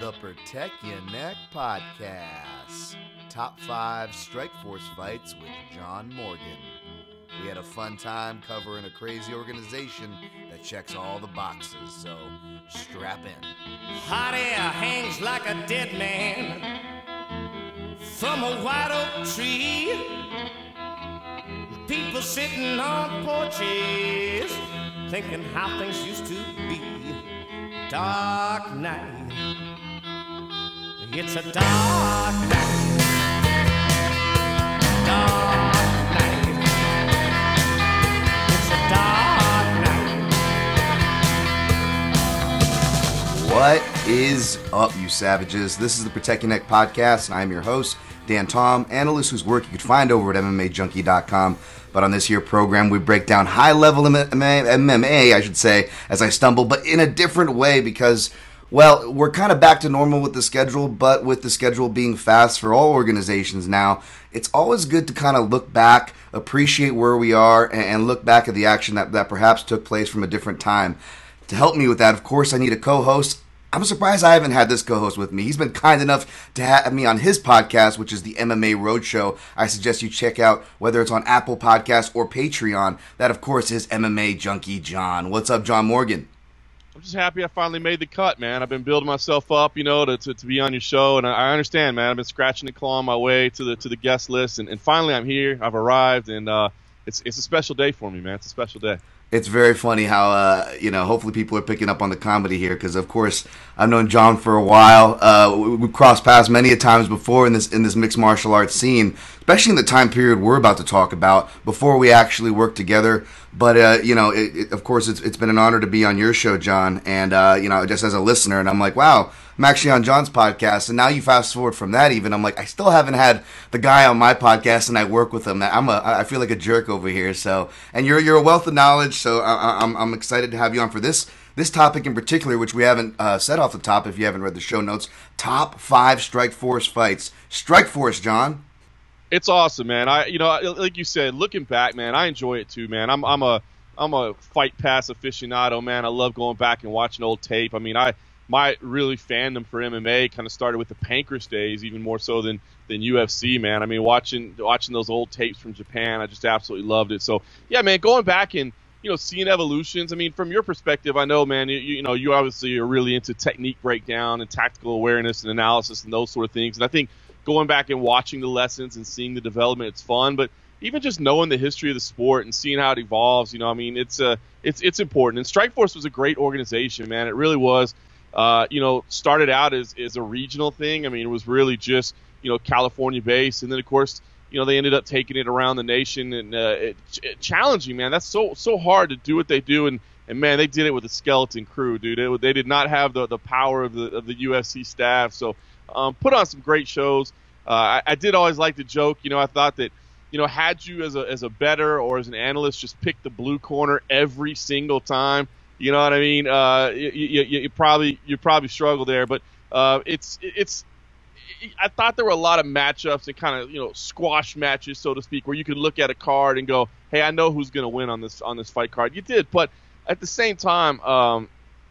the Protect Your Neck podcast. Top five Strike Force fights with John Morgan. We had a fun time covering a crazy organization that checks all the boxes, so strap in. Hot air hangs like a dead man from a white oak tree. People sitting on porches thinking how things used to be. Dark night. It's a dark night. What is up, you savages? This is the Protect Your Neck podcast, and I'm your host, Dan Tom, analyst whose work you could find over at MMAJunkie.com. But on this here program, we break down high level MMA, I should say, as I stumble, but in a different way because, well, we're kind of back to normal with the schedule, but with the schedule being fast for all organizations now, it's always good to kind of look back, appreciate where we are, and, look back at the action that, that perhaps took place from a different time. To help me with that, of course, I need a co host. I'm surprised I haven't had this co-host with me. He's been kind enough to have me on his podcast, which is the MMA Roadshow. I suggest you check out whether it's on Apple Podcasts or Patreon. That, of course, is MMA Junkie John. What's up, John Morgan? I'm just happy I finally made the cut, man. I've been building myself up, you know, to, to, to be on your show, and I, I understand, man. I've been scratching and clawing my way to the to the guest list, and, and finally I'm here. I've arrived, and uh, it's it's a special day for me, man. It's a special day it's very funny how uh, you know. Hopefully, people are picking up on the comedy here because, of course, I've known John for a while. Uh, we, have crossed paths many a times before in this in this mixed martial arts scene, especially in the time period we're about to talk about. Before we actually worked together, but uh, you know, it, it, of course, it's, it's been an honor to be on your show, John, and uh, you know, just as a listener, and I'm like, wow I'm actually on John's podcast, and now you fast forward from that. Even I'm like, I still haven't had the guy on my podcast, and I work with him. I'm a, I feel like a jerk over here. So, and you're you're a wealth of knowledge. So I, am I'm, I'm excited to have you on for this this topic in particular, which we haven't uh, said off the top. If you haven't read the show notes, top five Strike Force fights. Strike Force, John. It's awesome, man. I you know like you said, looking back, man, I enjoy it too, man. I'm I'm a I'm a fight pass aficionado, man. I love going back and watching old tape. I mean, I my really fandom for MMA kind of started with the Pancrase days, even more so than than UFC, man. I mean, watching watching those old tapes from Japan, I just absolutely loved it. So yeah, man, going back and you know seeing evolutions. I mean, from your perspective, I know, man, you, you know, you obviously are really into technique breakdown and tactical awareness and analysis and those sort of things. And I think going back and watching the lessons and seeing the development, it's fun, but even just knowing the history of the sport and seeing how it evolves, you know, I mean, it's uh, it's it's important. And Strikeforce was a great organization, man. It really was uh, you know, started out as, as a regional thing. I mean, it was really just, you know, California based. And then, of course, you know, they ended up taking it around the nation and uh, it, it, challenging, man. That's so, so hard to do what they do. And, and man, they did it with a skeleton crew, dude. It, they did not have the, the power of the, of the UFC staff. So, um, put on some great shows. Uh, I, I did always like to joke, you know, I thought that, you know, had you as a, as a better or as an analyst just pick the blue corner every single time, you know what I mean? Uh, you, you, you probably you probably struggle there, but uh, it's it's. I thought there were a lot of matchups and kind of you know squash matches, so to speak, where you could look at a card and go, "Hey, I know who's going to win on this on this fight card." You did, but at the same time, um,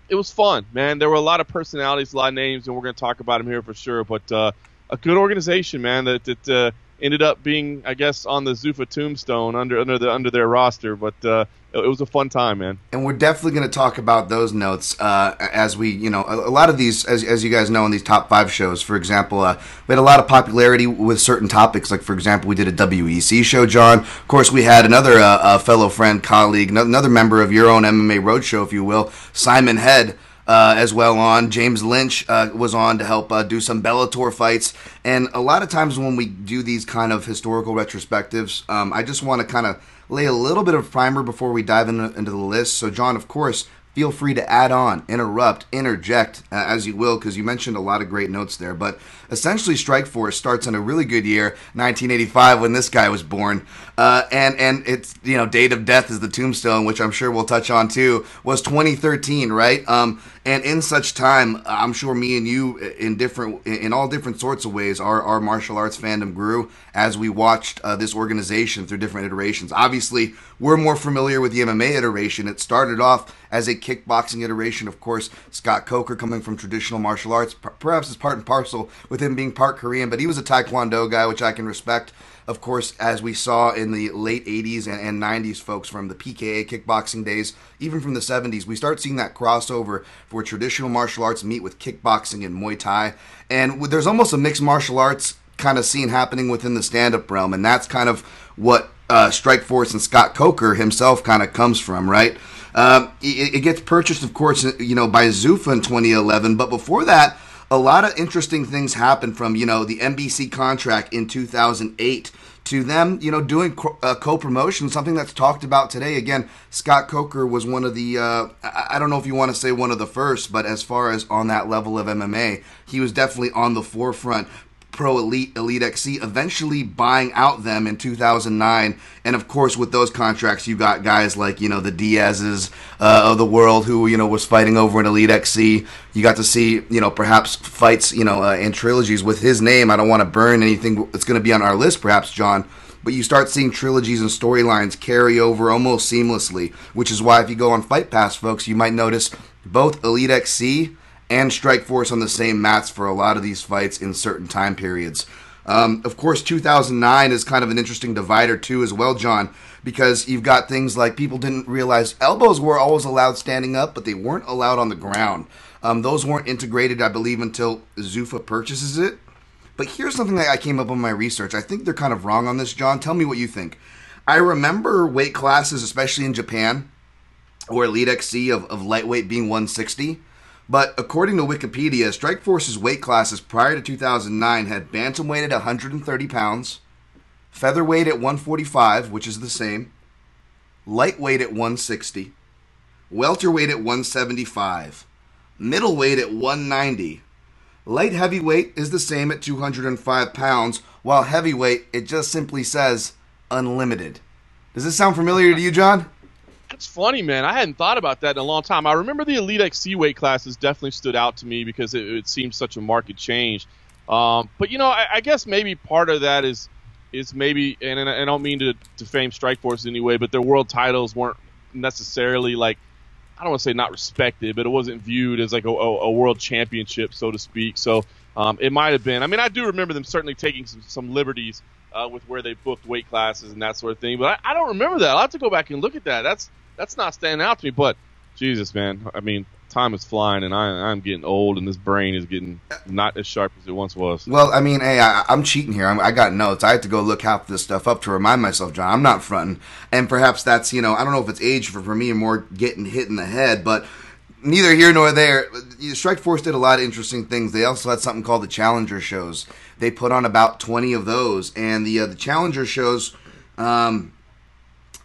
it was fun, man. There were a lot of personalities, a lot of names, and we're going to talk about them here for sure. But uh, a good organization, man. That that uh, ended up being, I guess, on the Zuffa tombstone under under the under their roster. But uh, it, was a fun time, man. And we're definitely going to talk about those notes uh, as we, you know, a, a, lot of these, as, as you guys know, in these top five shows. For example, uh, we had a lot of popularity with certain topics. Like, for example, we did a WEC show, John. Of course, we had another uh, fellow friend, colleague, another member of your own MMA Roadshow, if you will, Simon Head uh, as well on. James Lynch uh, was on to help uh, do some Bellator fights. And a lot of times when we do these kind of historical retrospectives, um, I just want to kind of lay a little bit of primer before we dive into, into the list. So, John, of course, feel free to add on, interrupt, interject uh, as you will, because you mentioned a lot of great notes there. But essentially, Strike Force starts in a really good year, 1985, when this guy was born, uh, and and its you know date of death is the tombstone, which I'm sure we'll touch on too, was 2013, right? Um, and in such time, I'm sure me and you, in different, in all different sorts of ways, our our martial arts fandom grew as we watched uh, this organization through different iterations. Obviously, we're more familiar with the MMA iteration. It started off as a kickboxing iteration. Of course, Scott Coker coming from traditional martial arts, perhaps is part and parcel with him being part Korean, but he was a Taekwondo guy, which I can respect. Of course, as we saw in the late 80s and, and 90s, folks, from the PKA kickboxing days, even from the 70s, we start seeing that crossover for traditional martial arts meet with kickboxing and Muay Thai. And there's almost a mixed martial arts kind of scene happening within the stand up realm. And that's kind of what uh, Strikeforce and Scott Coker himself kind of comes from, right? Um, it, it, gets purchased, of course, you know, by Zuffa in 2011. But before that, a lot of interesting things happened from, you know, the NBC contract in 2008 to them, you know, doing uh, co-promotion, something that's talked about today. Again, Scott Coker was one of the, uh, I don't know if you want to say one of the first, but as far as on that level of MMA, he was definitely on the forefront, Pro Elite, Elite XC, eventually buying out them in 2009. And of course, with those contracts, you got guys like, you know, the Diaz's uh, of the world who, you know, was fighting over an Elite XC. You got to see, you know, perhaps fights, you know, uh, in trilogies with his name. I don't want to burn anything that's going to be on our list, perhaps, John. But you start seeing trilogies and storylines carry over almost seamlessly, which is why if you go on Fight Pass, folks, you might notice both Elite XC and Strikeforce on the same mats for a lot of these fights in certain time periods. Um, of course, 2009 is kind of an interesting divider too, as well, John, because you've got things like people didn't realize elbows were always allowed standing up, but they weren't allowed on the ground. Um, those weren't integrated, I believe, until Zuffa purchases it. But here's something that I came up on my research. I think they're kind of wrong on this, John. Tell me what you think. I remember weight classes, especially in Japan, or Elite XC of, of lightweight being 160 but according to Wikipedia, Strikeforce's weight classes prior to 2009 had bantamweight at 130 pounds, featherweight at 145, which is the same, lightweight at 160, welterweight at 175, middleweight at 190. Light heavyweight is the same at 205 pounds, while heavyweight, it just simply says unlimited. Does this sound familiar to you, John? That's funny, man. I hadn't thought about that in a long time. I remember the Elite XC weight classes definitely stood out to me because it, it seemed such a market change. Um, but you know, I, I, guess maybe part of that is is maybe, and, and I don't mean to defame Strikeforce anyway, but their world titles weren't necessarily like I don't want to say not respected, but it wasn't viewed as like a, a, world championship, so to speak. So um, it might have been. I mean, I do remember them certainly taking some, some liberties uh, with where they booked weight classes and that sort of thing. But I, I, don't remember that. I'll have to go back and look at that. That's that's not standing out to me. But Jesus, man, I mean, time is flying, and I, I'm getting old, and this brain is getting not as sharp as it once was. Well, I mean, hey, I, am cheating here. I'm, i got notes. I have to go look half this stuff up to remind myself, John. I'm not fronting, and perhaps that's you know, I don't know if it's age for for me, or more getting hit in the head, but neither here nor there. Strike Force did a lot of interesting things. They also had something called the Challenger shows. They put on about 20 of those, and the uh, the Challenger shows. Um,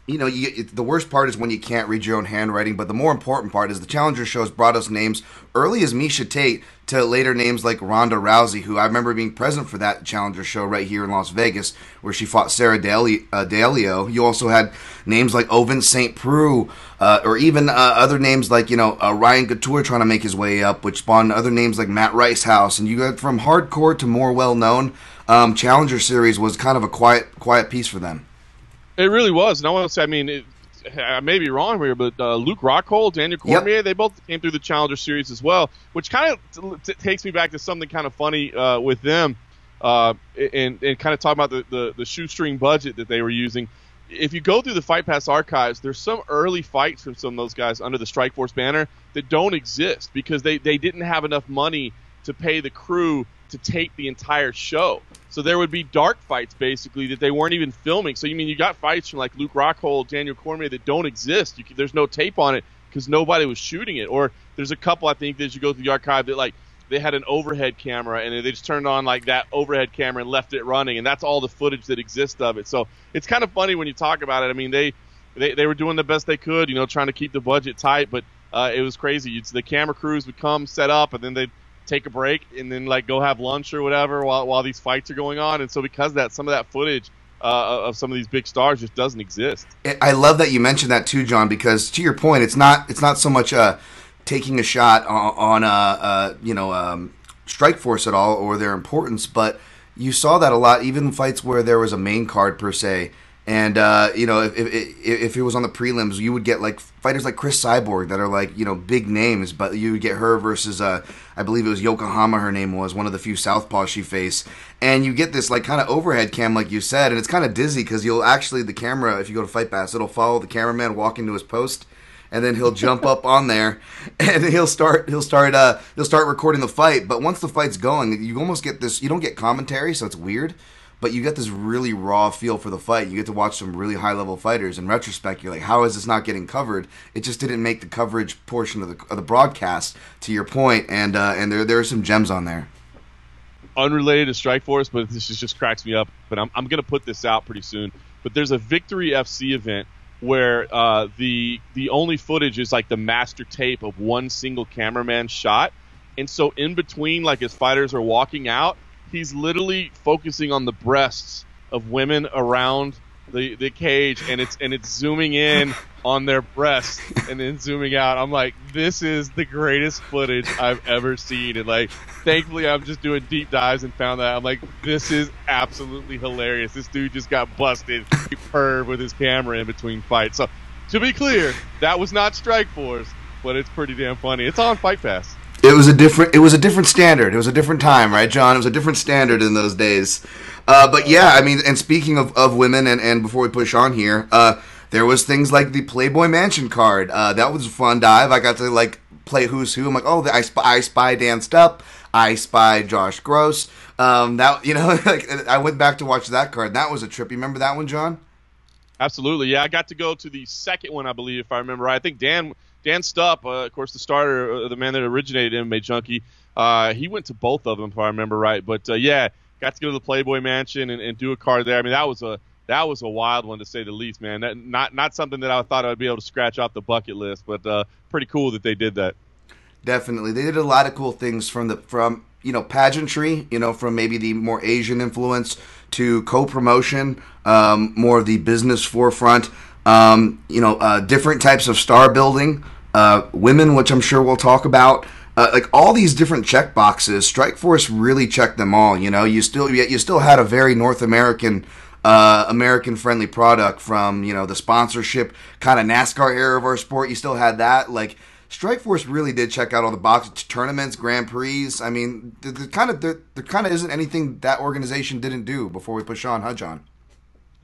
you know, you, the worst part is when you can't read your own handwriting, but the more important part is the Challenger shows brought us names early as Miesha Tate to later names like Ronda Rousey, who I remember being present for that Challenger show right here in Las Vegas, where she fought Sarah D'Alelio. Uh, you also had names like Ovince St. Preux, uh, or even uh, other names like, you know, uh, Ryan Couture trying to make his way up, which spawned other names like Matt Ricehouse. And you got from hardcore to more well known. Um, Challenger series was kind of a quiet, quiet piece for them. It really was, and I want to say, I mean, it, I may be wrong here, but uh, Luke Rockhold, Daniel Cormier, yep. they both came through the Challenger Series as well, which kind of t- t- takes me back to something kind of funny uh, with them, uh, and, and kind of talk about the, the, the shoestring budget that they were using. If you go through the Fight Pass archives, there's some early fights from some of those guys under the Strikeforce banner that don't exist because they, they didn't have enough money to pay the crew to tape the entire show. So there would be dark fights basically that they weren't even filming. So you mean you got fights from like Luke Rockhold, Daniel Cormier that don't exist. Can, there's no tape on it because nobody was shooting it. Or there's a couple I think that you go through the archive that like they had an overhead camera and they just turned on like that overhead camera and left it running and that's all the footage that exists of it. So it's kind of funny when you talk about it. I mean they they, they were doing the best they could, you know, trying to keep the budget tight, but uh, it was crazy. It's, the camera crews would come, set up, and then they'd take a break and then like go have lunch or whatever while while these fights are going on. And so because that, some of that footage. Uh, of some of these big stars just doesn't exist. I love that you mentioned that too, John, because to your point, it's not it's not so much uh, taking a shot on, on uh, uh, you know um, Strikeforce at all or their importance, but you saw that a lot, even fights where there was a main card per se. And uh, you know, if, if, if it was on the prelims, you would get like fighters like Cris Cyborg that are like you know big names, but you get her versus uh, I believe it was Yokohama. Her name was one of the few southpaws she faced, and you get this like kind of overhead cam, like you said, and it's kind of dizzy because you'll actually the camera if you go to Fight Pass, it'll follow the cameraman walking to his post. And then he'll jump up on there, and he'll start. He'll start. Uh, he'll start recording the fight. But once the fight's going, you almost get this. You don't get commentary, so it's weird but you get this really raw feel for the fight. You get to watch some really high level fighters. In retrospect, you're like, how is this not getting covered? It just didn't make the coverage portion of the of the broadcast. To your point, and uh, and there there are some gems on there. Unrelated to Strikeforce, but this just cracks me up. But I'm I'm gonna put this out pretty soon. But there's a Victory FC event where uh, the the only footage is like the master tape of one single cameraman shot, and so in between, like as fighters are walking out, he's literally focusing on the breasts of women around the, the cage and it's and it's zooming in on their breasts and then zooming out. I'm like, this is the greatest footage I've ever seen. And like thankfully I'm just doing deep dives and found that. I'm like, this is absolutely hilarious. This dude just got busted perv with his camera in between fights. So to be clear, that was not Strikeforce, but it's pretty damn funny. It's on Fight Pass. It was a different. It was a different standard. It was a different time, right, John? It was a different standard in those days. Uh, but yeah, I mean, and speaking of, of women, and, and before we push on here, uh, there was things like the Playboy Mansion card. Uh, that was a fun dive. I got to like play who's who. I'm like, oh, I spy, I spy Dan Stupp. I spy Josh Gross. Um, that you know, like, I went back to watch that card. That was a trip. You remember that one, John? Absolutely. Yeah, I got to go to the second one, I believe, if I remember right. I think Dan Dan Stupp, uh, of course, the starter, uh, the man that originated MMA Junkie, uh, he went to both of them, if I remember right. But uh, yeah, got to go to the Playboy Mansion and, and, do a card there. I mean, that was a that was a wild one to say the least, man. That, not not something that I thought I'd be able to scratch off the bucket list, but uh, pretty cool that they did that. Definitely, they did a lot of cool things from the from you know pageantry, you know, from maybe the more Asian influence to co-promotion, um, more of the business forefront. Um, you know, uh, different types of star building uh, women, which I'm sure we'll talk about. Uh, like all these different check boxes, Strikeforce really checked them all. You know, you still yet you still had a very North American, uh, American friendly product from you know the sponsorship kind of NASCAR era of our sport. You still had that. Like Strikeforce really did check out all the boxes, tournaments, Grand Prix. I mean, the, the kind of there, there kind of isn't anything that organization didn't do before we put Sean Hudge on.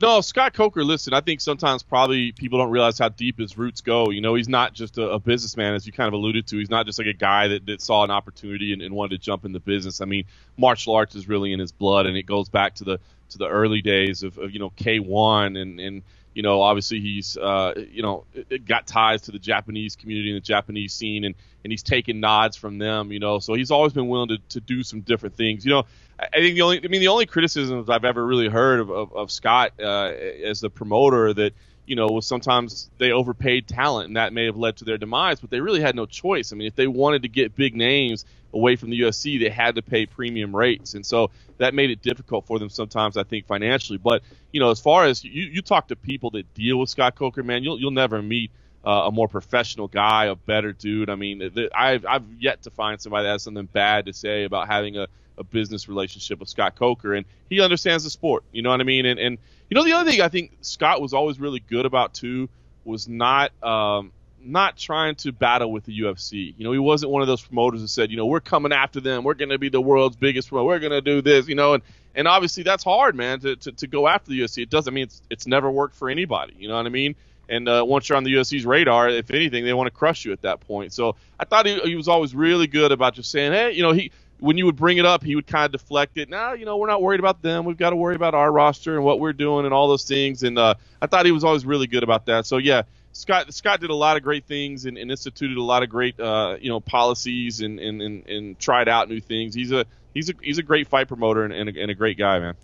No, Scott Coker, listen, I think sometimes probably people don't realize how deep his roots go. You know, he's not just a, a businessman, as you kind of alluded to. He's not just like a guy that, that saw an opportunity and, and, wanted to jump in the business. I mean, martial arts is really in his blood, and it goes back to the to the early days of, of you know K1 and and you know obviously he's uh, you know got ties to the Japanese community and the Japanese scene, and and he's taken nods from them. You know, so he's always been willing to, to do some different things. You know, I think the only, I mean, the only criticisms I've ever really heard of, of, of Scott uh, as the promoter that you know was sometimes they overpaid talent and that may have led to their demise, but they really had no choice. I mean, if they wanted to get big names away from the UFC, they had to pay premium rates, and so that made it difficult for them sometimes. I think financially, but you know, as far as you, you talk to people that deal with Scott Coker, man, you'll you'll never meet uh, a more professional guy, a better dude. I mean, th- I've I've yet to find somebody that has something bad to say about having a a business relationship with Scott Coker, and he understands the sport. You know what I mean? And and you know the other thing I think Scott was always really good about too was not um, not trying to battle with the UFC. You know, he wasn't one of those promoters that said, you know, we're coming after them, we're going to be the world's biggest promoter, we're going to do this, you know, and and obviously that's hard, man, to, to, to go after the UFC. It doesn't mean it's it's never worked for anybody. You know what I mean? And uh, once you're on the UFC's radar, if anything, they want to crush you at that point. So I thought he, he was always really good about just saying, hey, you know, he when you would bring it up, he would kind of deflect it. Now, you know, we're not worried about them. We've got to worry about our roster and what we're doing and all those things. And uh, I thought he was always really good about that. So yeah, Scott Scott did a lot of great things and, and instituted a lot of great uh, you know policies and, and, and, and, tried out new things. He's a he's a he's a great fight promoter and, and, a, and a great guy, man.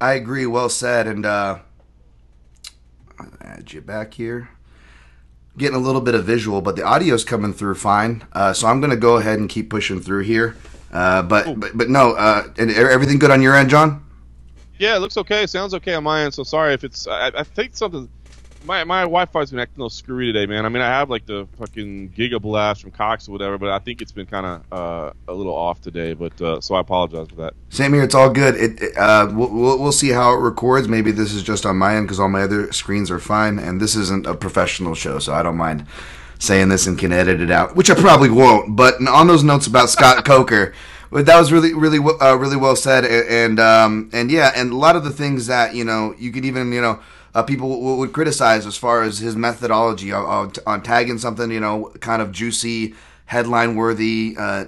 I agree. Well said. And uh, add you back here getting a little bit of visual, but the audio's coming through fine. Uh, so I'm going to go ahead and keep pushing through here. Uh, but, but, but no, uh, and everything good on your end, John? Yeah, it looks okay. Sounds okay on my end. So sorry if it's. I, I think something my my Wi-Fi's been acting a little screwy today, man. I mean, I have like the fucking Giga Blast from Cox or whatever, but I think it's been kind of uh, a little off today. But uh, so I apologize for that. Same here. It's all good. It, it, uh, we'll, we'll we'll see how it records. Maybe this is just on my end because all my other screens are fine, and this isn't a professional show, so I don't mind saying this and can edit it out, which I probably won't. But on those notes about Scott Coker. That was really, really, uh, really well said, and and, um, and yeah, and a lot of the things that you know you could even you know uh, people w- would criticize as far as his methodology on, on, on tagging something you know kind of juicy, headline worthy, uh,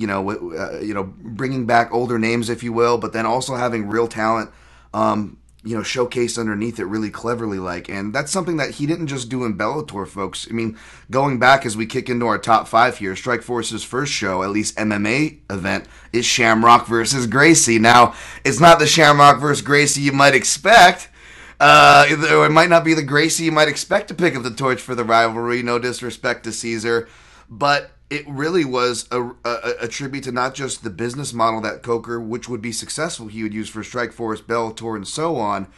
you know, uh, you know, bringing back older names if you will, but then also having real talent. Um, you know, showcased underneath it really cleverly, like, and that's something that he didn't just do in Bellator, folks. I mean, going back as we kick into our top five here, Strike Force's first show, at least MMA event, is Shamrock versus Gracie. Now, it's not the Shamrock versus Gracie you might expect. Uh, it might not be the Gracie you might expect to pick up the torch for the rivalry. No disrespect to Cesar, but it really was a, a, a, tribute to not just the business model that Coker, which would be successful, he would use for Strike Force, Bellator, and so on,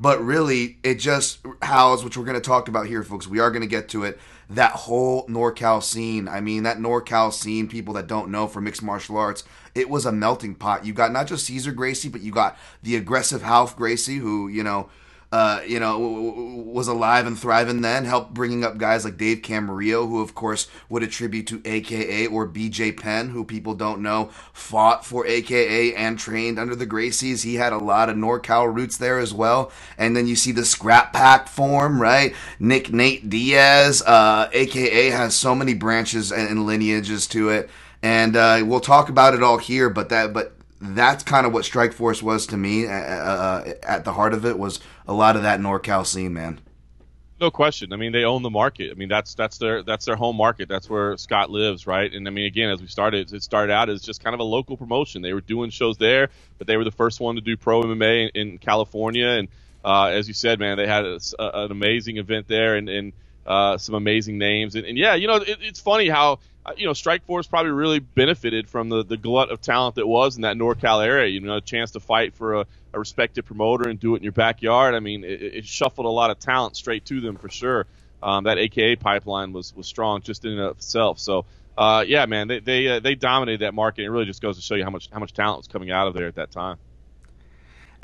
but really it just housed, which we're going to talk about here, folks. We are going to get to it. That whole NorCal scene. I mean, that NorCal scene. People that don't know for mixed martial arts, it was a melting pot. You got not just Cesar Gracie, but you got the aggressive Ralph Gracie, who you know uh, you know, was alive and thriving then, helped bringing up guys like Dave Camarillo, who of course would attribute to AKA or BJ Penn, who people don't know fought for AKA and trained under the Gracies. He had a lot of NorCal roots there as well. And then you see the Skrap Pack form, right? Nick Nate Diaz, uh, AKA has so many branches and lineages to it. And uh, we'll talk about it all here, but that, but that's kind of what Strike Force was to me. Uh, uh, at the heart of it was a lot of that NorCal scene, man. No question. I mean, they own the market. I mean, that's that's their that's their home market. That's where Scott lives, right? And I mean, again, as we started, it started out as just kind of a local promotion. They were doing shows there, but they were the first one to do pro MMA in, in California. And uh, as you said, man, they had a, a, an amazing event there and, and uh, some amazing names. And, and yeah, you know, it, it's funny how uh, you know, Strike Force probably really benefited from the, the glut of talent that was in that NorCal area. You know, a chance to fight for a, a respected promoter and do it in your backyard. I mean, it, it shuffled a lot of talent straight to them for sure. Um, that AKA pipeline was was strong just in and of itself. So, uh, yeah, man, they they uh, they dominated that market. It really just goes to show you how much how much talent was coming out of there at that time.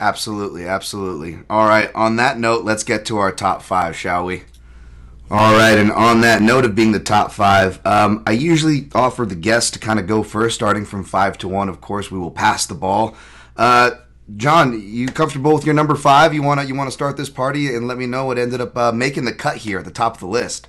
Absolutely, absolutely. All right. On that note, let's get to our top five, shall we? All right, and on that note of being the top five, um, I usually offer the guests to kind of go first, starting from five to one. Of course, we will pass the ball. Uh, John, you comfortable with your number five? You wanna you wanna start this party and let me know what ended up uh, making the cut here at the top of the list.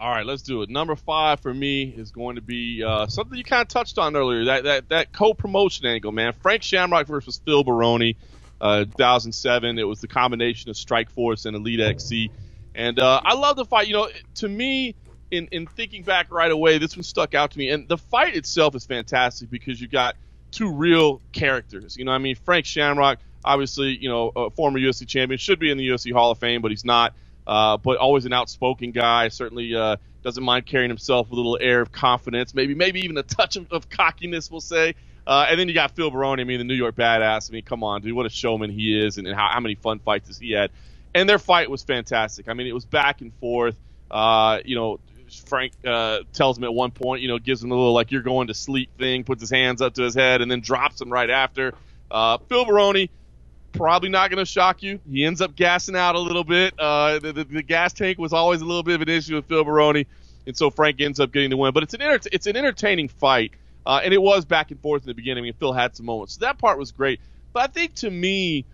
All right, let's do it. Number five for me is going to be uh, something you kind of touched on earlier that that that co-promotion angle, man. Frank Shamrock versus Phil Baroni, uh, 2007. It was the combination of Strike Force and Elite XC. And uh, I love the fight. You know, to me, in in thinking back right away, this one stuck out to me. And the fight itself is fantastic because you got two real characters. You know, I mean, Frank Shamrock, obviously, you know, a former UFC champion, should be in the UFC Hall of Fame, but he's not. Uh, but always an outspoken guy. Certainly uh, doesn't mind carrying himself with a little air of confidence, maybe maybe even a touch of, of cockiness, we'll say. Uh, and then you got Phil Baroni, I mean, the New York badass. I mean, come on, dude, what a showman he is, and, and how, how many fun fights has he had and their fight was fantastic. I mean, it was back and forth. Uh, you know, Frank uh, tells him at one point, you know, gives him a little like you're going to sleep thing, puts his hands up to his head, and then drops him right after. Uh, Phil Baroni, probably not going to shock you. He ends up gassing out a little bit. Uh, the, the, the, gas tank was always a little bit of an issue with Phil Baroni, and so Frank ends up getting the win. But it's an it's an entertaining fight, uh, and it was back and forth in the beginning. I mean, Phil had some moments, so that part was great. But I think to me,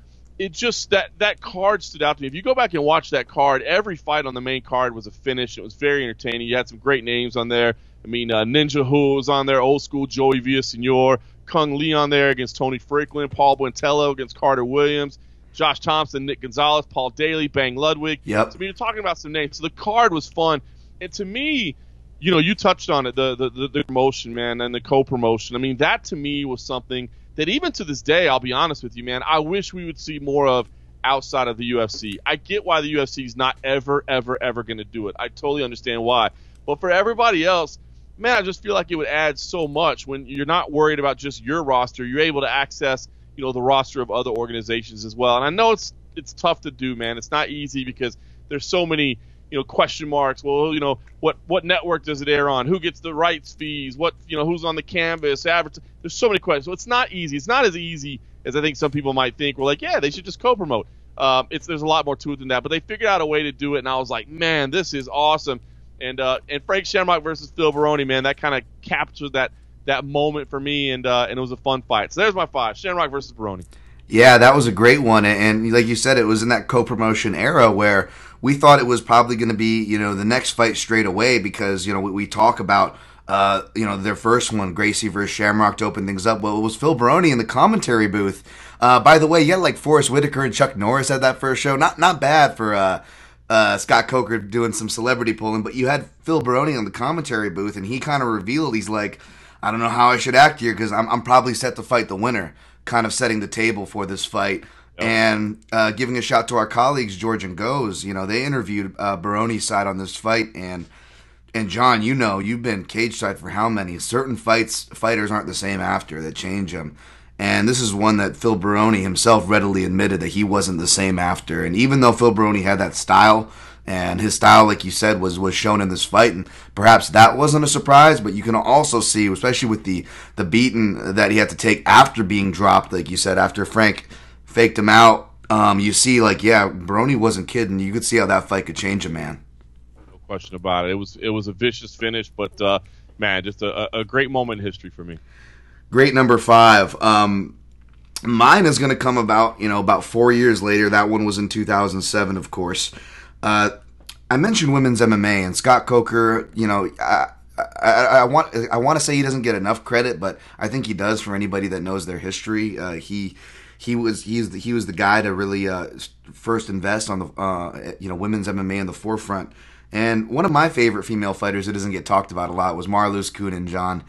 it just that that card stood out to me. If you go back and watch that card, every fight on the main card was a finish. It was very entertaining. You had some great names on there. I mean, uh, Ninja Rua was on there, old school Joey Villasenor, Cung Le on there against Tony Fryklund, Paul Buentello against Carter Williams, Josh Thomson, Nick Gonzalez, Paul Daley, Bang Ludwig. Yep. So, I mean, you're talking about some names. So the card was fun, and to me, you know, you touched on it, the the the, the promotion, man, and the co-promotion. I mean, that to me was something that even to this day, I'll be honest with you, man, I wish we would see more of outside of the UFC. I get why the UFC is not ever, ever, ever going to do it. I totally understand why. But for everybody else, man, I just feel like it would add so much when you're not worried about just your roster. You're able to access, you know, the roster of other organizations as well. And I know it's it's tough to do, man. It's not easy because there's so many you know question marks. Well, you know what what network does it air on? Who gets the rights fees? What you know who's on the canvas? There's so many questions. So it's not easy. It's not as easy as I think some people might think. We're like, yeah, they should just co-promote. Um, it's there's a lot more to it than that. But they figured out a way to do it, and I was like, man, this is awesome. And uh, and Frank Shamrock versus Phil Baroni, man, that kind of captured that that moment for me, and uh, and it was a fun fight. So there's my five: Shamrock versus Baroni. Yeah, that was a great one, and like you said, it was in that co-promotion era where we thought it was probably going to be, you know, the next fight straight away because you know we, we talk about. Uh, you know, their first one, Gracie versus Shamrock, to open things up. Well, it was Phil Baroni in the commentary booth. Uh, by the way, yeah, like Forest Whitaker and Chuck Norris had that first show. Not not bad for uh, uh, Scott Coker doing some celebrity pulling, but you had Phil Baroni on the commentary booth, and he kind of revealed he's like, I don't know how I should act here because I'm, I'm probably set to fight the winner, kind of setting the table for this fight. And uh, giving a shout to our colleagues, George and Goes, you know, they interviewed uh, Baroni's side on this fight. And, and John, you know, you've been cage side for how many? Certain fights, fighters aren't the same after that change them. And this is one that Phil Baroni himself readily admitted that he wasn't the same after. And even though Phil Baroni had that style, and his style, like you said, was was shown in this fight, and perhaps that wasn't a surprise. But you can also see, especially with the the beating that he had to take after being dropped, like you said, after Frank faked him out. Um, you see, like, yeah, Baroni wasn't kidding. You could see how that fight could change a man. No question about it. It was it was a vicious finish, but uh, man, just a, a great moment in history for me. Great number five. Um, mine is going to come about, you know, about four years later. That one was in 2007, of course. Uh, I mentioned women's MMA and Scott Coker. You know, I, I, I want I want to say he doesn't get enough credit, but I think he does for anybody that knows their history. Uh, he he was he was the, he was the guy to really uh, first invest on the uh, you know women's MMA in the forefront. And one of my favorite female fighters that doesn't get talked about a lot was Marloes Coenen, John.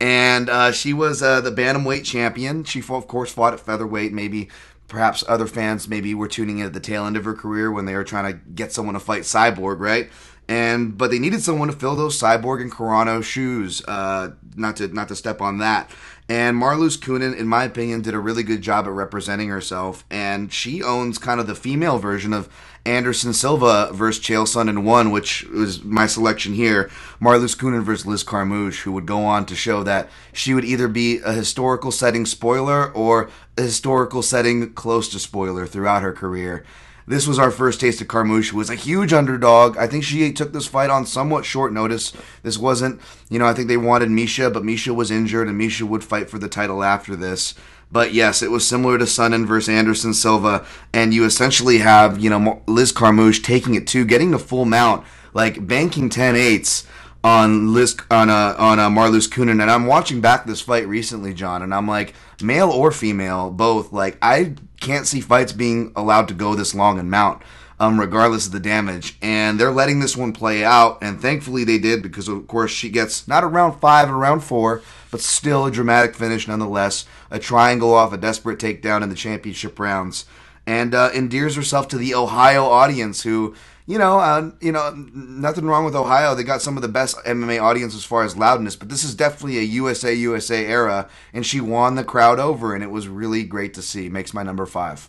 And uh, she was uh, the bantamweight champion. She, of course, fought at featherweight. Maybe, perhaps other fans maybe were tuning in at the tail end of her career when they were trying to get someone to fight Cyborg, right? And but they needed someone to fill those Cyborg and Carano shoes. Uh, not to not to step on that. And Marloes Coenen, in my opinion, did a really good job at representing herself. And she owns kind of the female version of Anderson Silva versus Chael Sonnen 1, which was my selection here. Marloes Coenen versus Liz Carmouche, who would go on to show that she would either be a historical setting spoiler or a historical setting close to spoiler throughout her career. This was our first taste of Carmouche, who was a huge underdog. I think she took this fight on somewhat short notice. This wasn't, you know, I think they wanted Miesha, but Miesha was injured, and Miesha would fight for the title after this. But yes, it was similar to Sonnen versus Anderson Silva, and you essentially have, you know, Liz Carmouche taking it to getting the full mount, like banking 10 eights on Liz on uh, on uh, Marloes Coenen, and I'm watching back this fight recently, John, and I'm like, male or female, both. Like I can't see fights being allowed to go this long and mount, um, regardless of the damage. And they're letting this one play out, and thankfully they did because of course she gets not around five, around four, but still a dramatic finish nonetheless. A triangle off a desperate takedown in the championship rounds, and uh, endears herself to the Ohio audience who you know, uh, you know, nothing wrong with Ohio. They got some of the best MMA audience as far as loudness, but this is definitely a USA USA era, and she won the crowd over, and it was really great to see. Makes my number five.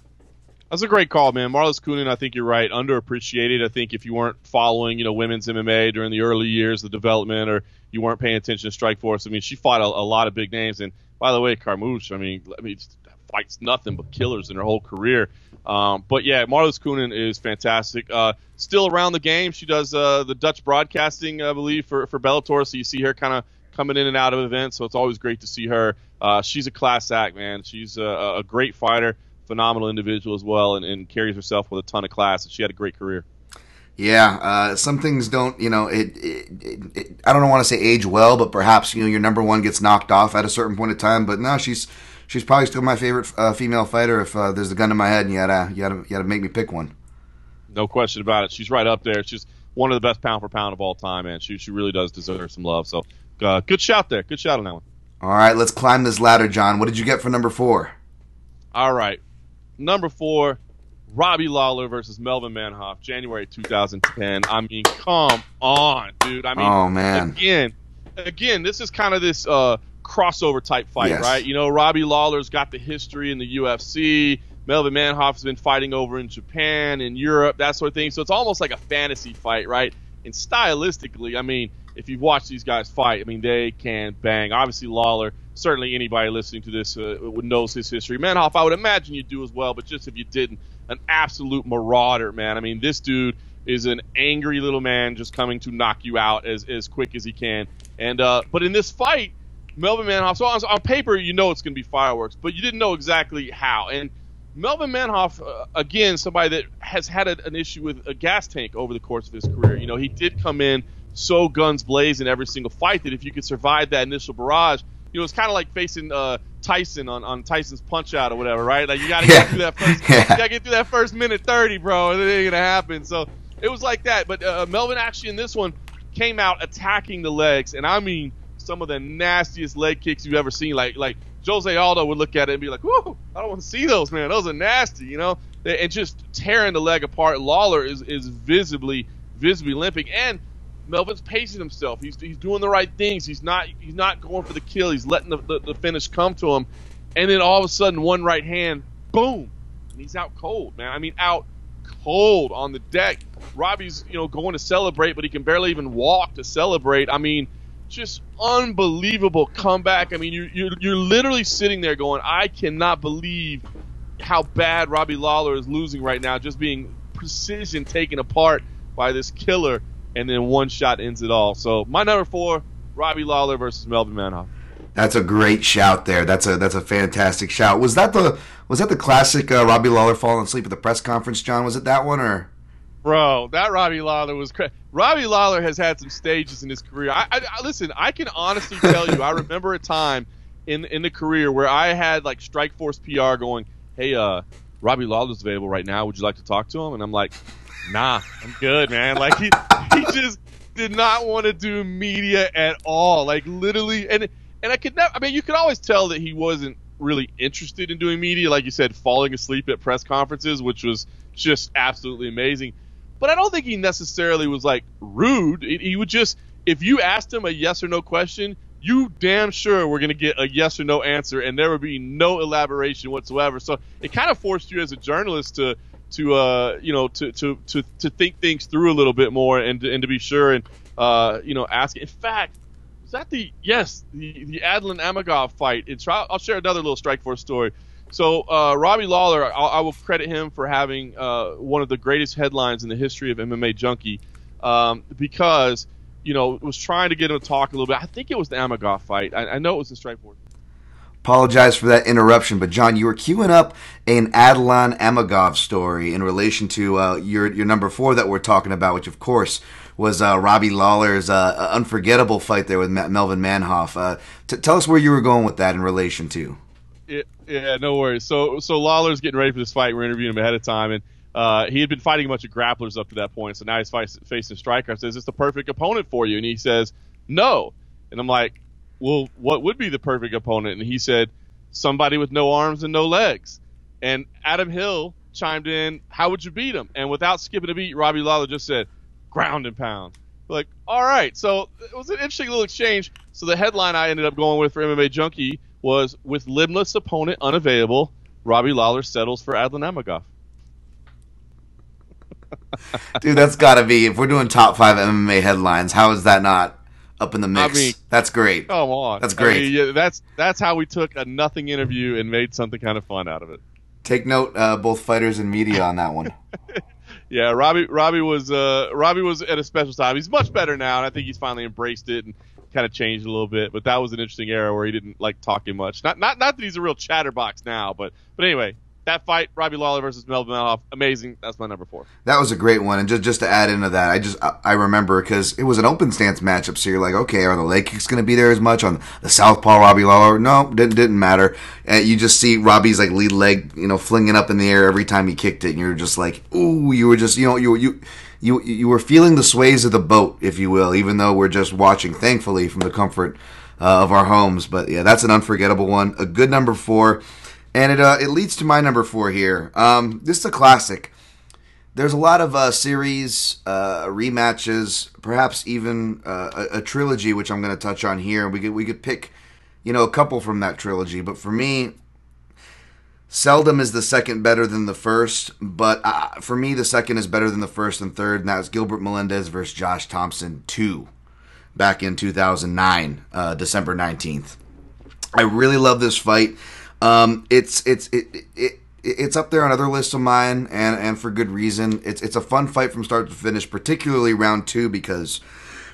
That's a great call, man. Marloes Coenen, I think you're right, underappreciated. I think if you weren't following, you know, women's MMA during the early years, the development, or you weren't paying attention to Strikeforce, I mean, she fought a, a lot of big names. And by the way, Carmouche, I mean, I fights nothing but killers in her whole career. Um, but yeah, Marloes Coenen is fantastic. Uh, still around the game. She does uh, the Dutch broadcasting, I believe, for, for Bellator. So you see her kind of coming in and out of events. So it's always great to see her. Uh, she's a class act, man. She's a, a great fighter, phenomenal individual as well, and, and, carries herself with a ton of class. And she had a great career. Yeah, uh, some things don't, you know, it, it, it, it I don't want to say age well, but perhaps you know your number one gets knocked off at a certain point of time. But no, she's she's probably still my favorite uh, female fighter. If uh, there's a gun to my head and you gotta you gotta you gotta make me pick one. No question about it. She's right up there. She's one of the best pound for pound of all time, man. She she really does deserve some love. So uh, good shout there. Good shout on that one. All right, let's climb this ladder, John. What did you get for number four? All right, number four, Robbie Lawler versus Melvin Manhoef, January 2010. I mean, come on, dude. I mean, oh man, again, again, this is kind of this uh, crossover type fight, yes. right? You know, Robbie Lawler's got the history in the UFC. Melvin Manhoef has been fighting over in Japan and Europe, that sort of thing. So it's almost like a fantasy fight, right? And stylistically, I mean, if you've watched these guys fight, I mean, they can bang. Obviously, Lawler, certainly anybody listening to this uh, knows his history. Manhoef, I would imagine you do as well, but just if you didn't, an absolute marauder, man. I mean, this dude is an angry little man just coming to knock you out as, as quick as he can. And uh, But in this fight, Melvin Manhoef, so on, on paper, you know it's going to be fireworks, but you didn't know exactly how. And Melvin Manhoef, uh, again, somebody that has had a, an issue with a gas tank over the course of his career. You know, he did come in so guns blazing every single fight that if you could survive that initial barrage, you know, it's kind of like facing uh, Tyson on, on Tyson's Punch Out or whatever, right? Like you got to Yeah. get through that first, Yeah. you got to get through that first minute thirty, bro, and it ain't gonna happen. So it was like that. But uh, Melvin actually in this one came out attacking the legs, and I mean some of the nastiest leg kicks you've ever seen. Like like Jose Aldo would look at it and be like, "Whoa, I don't want to see those, man. Those are nasty," you know. And just tearing the leg apart. Lawler is is visibly visibly limping, and Melvin's pacing himself. He's, he's doing the right things. He's not he's not going for the kill. He's letting the, the, the finish come to him, and then all of a sudden, one right hand, boom, and he's out cold, man. I mean, out cold on the deck. Robbie's you know going to celebrate, but he can barely even walk to celebrate. I mean, just unbelievable comeback. I mean, you you're, you're literally sitting there going, I cannot believe how bad Robbie Lawler is losing right now, just being precision taken apart by this killer, and then one shot ends it all. So my number four, Robbie Lawler versus Melvin Manhoef. That's a great shout there. That's a that's a fantastic shout. Was that the was that the classic uh, Robbie Lawler falling asleep at the press conference, John? Was it that one or? Bro, that Robbie Lawler was cra- Robbie Lawler has had some stages in his career. I, I, I listen. I can honestly tell you, I remember a time in in the career where I had like Strike Force PR going, "Hey, uh, Robbie Lawler's available right now. Would you like to talk to him?" And I'm like, "Nah, I'm good, man." Like he he just did not want to do media at all. Like literally, and and I could never. I mean, you could always tell that he wasn't really interested in doing media. Like you said, falling asleep at press conferences, which was just absolutely amazing. But I don't think he necessarily was like rude. He he would just, if you asked him a yes or no question, you damn sure were going to get a yes or no answer, and there would be no elaboration whatsoever. So it kind of forced you as a journalist to to uh you know to to to, to think things through a little bit more and and to be sure and uh you know ask. In fact, was that the yes the the Adlan Amagov fight? It's I'll I'll share another little Strike Force story. So uh, Robbie Lawler, I'll, I will credit him for having uh, one of the greatest headlines in the history of MMA Junkie, um, because you know was trying to get him to talk a little bit. I think it was the Amagov fight. I, I know it was the Strike Force. Apologize for that interruption, but John, you were queuing up an Adlan Amagov story in relation to uh, your your number four that we're talking about, which of course was uh, Robbie Lawler's uh, unforgettable fight there with Melvin Manhoef. Uh, t- tell us where you were going with that in relation to. Yeah, yeah, no worries. So, so Lawler's getting ready for this fight. We're interviewing him ahead of time, and uh, he had been fighting a bunch of grapplers up to that point. So now he's facing a striker. I says, "Is this the perfect opponent for you?" And he says, "No." And I'm like, "Well, what would be the perfect opponent?" And he said, "Somebody with no arms and no legs." And Adam Hill chimed in, "How would you beat him?" And without skipping a beat, Robbie Lawler just said, "Ground and pound." Like, all right. So it was an interesting little exchange. So the headline I ended up going with for MMA Junkie was with limbless opponent unavailable, Robbie Lawler settles for Adlan Amagov. Dude, that's got to be if we're doing top five MMA headlines. How is that not up in the mix? mean- that's great. Come on, That's I great. mean, yeah, that's that's how we took a nothing interview and made something kind of fun out of it. Take note, uh, both fighters and media on that one. Yeah, Robbie Robbie was uh, Robbie was at a special time. He's much better now, and I think he's finally embraced it and kind of changed a little bit. But that was an interesting era where he didn't like talking much. Not not not that he's a real chatterbox now, but but anyway, that fight, Robbie Lawler versus Melvin Manhoef, amazing. That's my number four. That was a great one, and just just to add into that, I just I, remember because it was an open stance matchup, so you're like, okay, are the leg kicks going to be there as much on the southpaw Robbie Lawler? No, didn't didn't matter. Uh, you just see Robbie's like lead leg, you know, flinging up in the air every time he kicked it, and you're just like, ooh, you were just you know you you. You, you were feeling the sways of the boat, if you will, even though we're just watching, thankfully, from the comfort uh, of our homes. But yeah, that's an unforgettable one. A good number four. And it, uh, it leads to my number four here. Um, this is a classic there's a lot of uh, series uh, rematches, perhaps even uh, a, a trilogy, which I'm going to touch on here. We could we could pick, you know, a couple from that trilogy. But for me, Seldom is the second better than the first, but uh, for me, the second is better than the first and third, and that was Gilbert Melendez versus Josh Thomson 2 back in 2009, uh, December 19th. I really love this fight. Um, it's it's it, it it's up there on other lists of mine, and and for good reason. It's it's a fun fight from start to finish, particularly round two because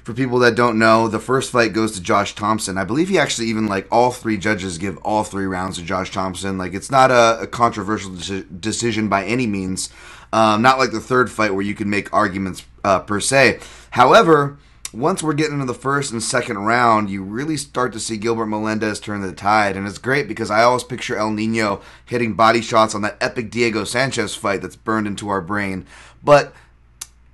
for people that don't know, the first fight goes to Josh Thomson. I believe he actually even like all three judges give all three rounds to Josh Thomson. Like it's not a, a controversial deci- decision by any means. Um, not like the third fight where you can make arguments uh, per se. However, once we're getting into the first and second round, you really start to see Gilbert Melendez turn the tide, and it's great because I always picture El Nino hitting body shots on that epic Diego Sanchez fight that's burned into our brain, but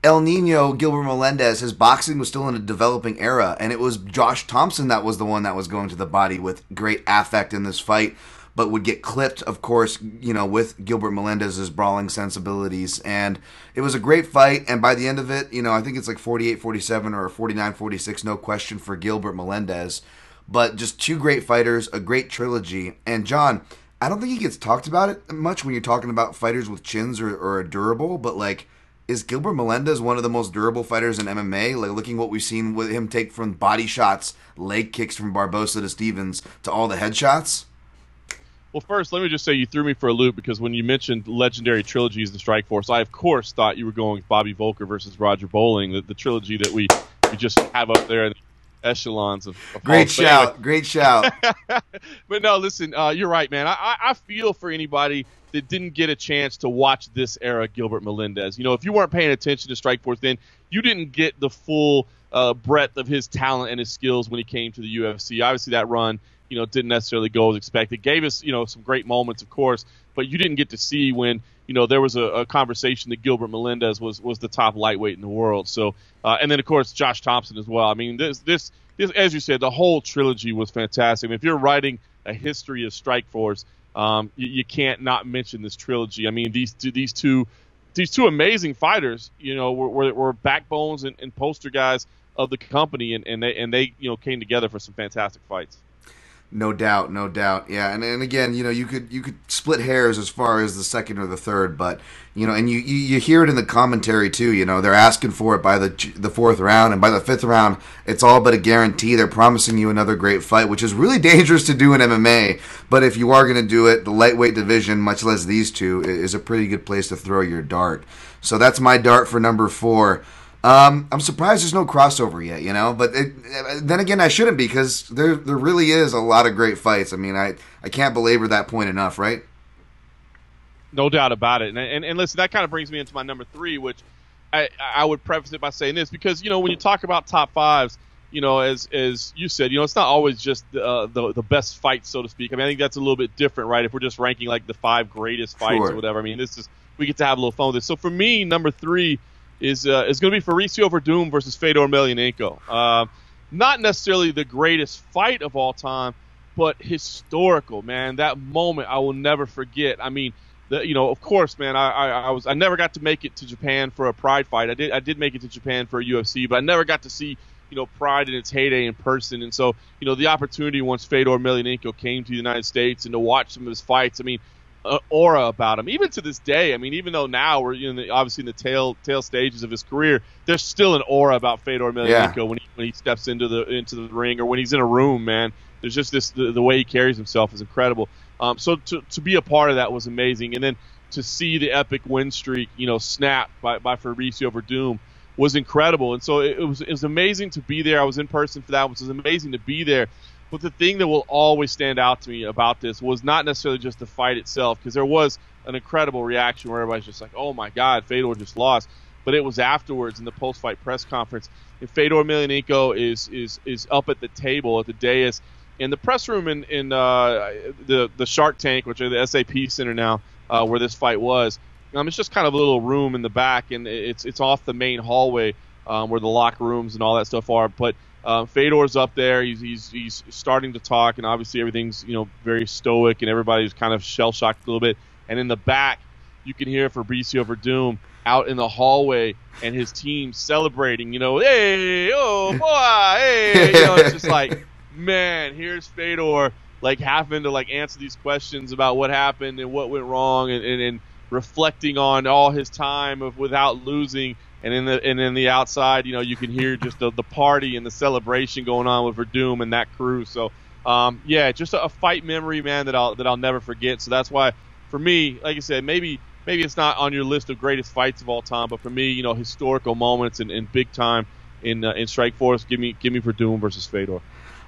El Nino, Gilbert Melendez, his boxing was still in a developing era, and it was Josh Thomson that was the one that was going to the body with great affect in this fight, but would get clipped, of course, you know, with Gilbert Melendez's brawling sensibilities. And it was a great fight, and by the end of it, you know, I think it's like 48 47 or 49 46, no question for Gilbert Melendez. But just two great fighters, a great trilogy. And John, I don't think he gets talked about it much when you're talking about fighters with chins or, or a durable, but like is Gilbert Melendez one of the most durable fighters in MMA? Like looking what we've seen with him take from body shots, leg kicks from Barbosa to Stevens to all the headshots. Well, first, let me just say you threw me for a loop because when you mentioned legendary trilogies in Strike Force, I of course thought you were going Bobby Voelker versus Roger Bowling, the, the trilogy that we, we just have up there in the echelons of. of great shout, great shout. but no, listen, uh, you're right, man. I, I feel for anybody that didn't get a chance to watch this era Gilbert Melendez. You know, if you weren't paying attention to Strikeforce then, you didn't get the full uh, breadth of his talent and his skills when he came to the UFC. Obviously, that run, you know, didn't necessarily go as expected. Gave us, you know, some great moments, of course, but you didn't get to see when, you know, there was a, a conversation that Gilbert Melendez was was the top lightweight in the world. So, uh, and then of course Josh Thomson as well. I mean, this this this, as you said, the whole trilogy was fantastic. I mean, if you're writing a history of Strikeforce um, you, you, can't not mention this trilogy. I mean, these two, these two, these two amazing fighters, you know, were, were, were backbones and, and, poster guys of the company, and, and they and they you know came together for some fantastic fights. No doubt, no doubt. Yeah, and, and again, you know, you could you could split hairs as far as the second or the third, but you know, and you, you, you hear it in the commentary too. You know, they're asking for it by the the fourth round, and by the fifth round, it's all but a guarantee. They're promising you another great fight, which is really dangerous to do in MMA. But if you are going to do it, the lightweight division, much less these two, is a pretty good place to throw your dart. So that's my dart for number four. Um, I'm surprised there's no crossover yet, you know. But it, then again, I shouldn't because there there really is a lot of great fights. I mean, I I can't belabor that point enough, right? No doubt about it. And and, and listen, that kind of brings me into my number three, which I I would preface it by saying this because you know when you talk about top fives, you know as as you said, you know it's not always just uh, the the best fight, so to speak. I mean, I think that's a little bit different, right? If we're just ranking like the five greatest fights sure. or whatever. I mean, this is we get to have a little fun with this. So for me, number three is uh, is going to be Fabricio Werdum versus Fedor Emelianenko. Uh, not necessarily the greatest fight of all time, but historical, man. That moment I will never forget. I mean, the, you know, of course, man. I, I, I, was I never got to make it to Japan for a Pride fight. I did I did make it to Japan for a UFC, but I never got to see you know Pride in its heyday in person. And so you know the opportunity once Fedor Emelianenko came to the United States and to watch some of his fights. I mean, uh, aura about him. Even to this day, I mean, even though now we're in the, obviously in the tail tail stages of his career, there's still an aura about Fedor Emelianenko yeah. when he when he steps into the into the ring or when he's in a room. Man, there's just this the, the way he carries himself is incredible. Um, so to to be a part of that was amazing, and then to see the epic win streak, you know, snap by by Fabricio Werdum was incredible. And so it, it was it was amazing to be there. I was in person for that. It was amazing to be there but the thing that will always stand out to me about this was not necessarily just the fight itself, because there was an incredible reaction where everybody's just like, "Oh my God, Fedor just lost," but it was afterwards in the post-fight press conference. And Fedor Emelianenko is is is up at the table at the dais in the press room in in uh, the the Shark Tank, which are the SAP Center now, uh, where this fight was. Um, it's just kind of a little room in the back, and it's it's off the main hallway um, where the locker rooms and all that stuff are. But uh, Fedor's up there. He's, he's he's starting to talk, and obviously everything's you know very stoic, and everybody's kind of shell shocked a little bit. And in the back, you can hear Fabricio Werdum out in the hallway, and his team celebrating. You know, hey, oh boy, hey, you know, it's just like, man, here's Fedor like having to like answer these questions about what happened and what went wrong and, and, and reflecting on all his time of without losing and in the and in the outside, you know, you can hear just the, the party and the celebration going on with Werdum and that crew. So, um, yeah, just a, a, fight memory, man, that I'll that I'll never forget. So that's why, for me, like I said, maybe maybe it's not on your list of greatest fights of all time, but for me, you know, historical moments and, and big time in uh, in Strikeforce, give me give me Werdum versus Fedor.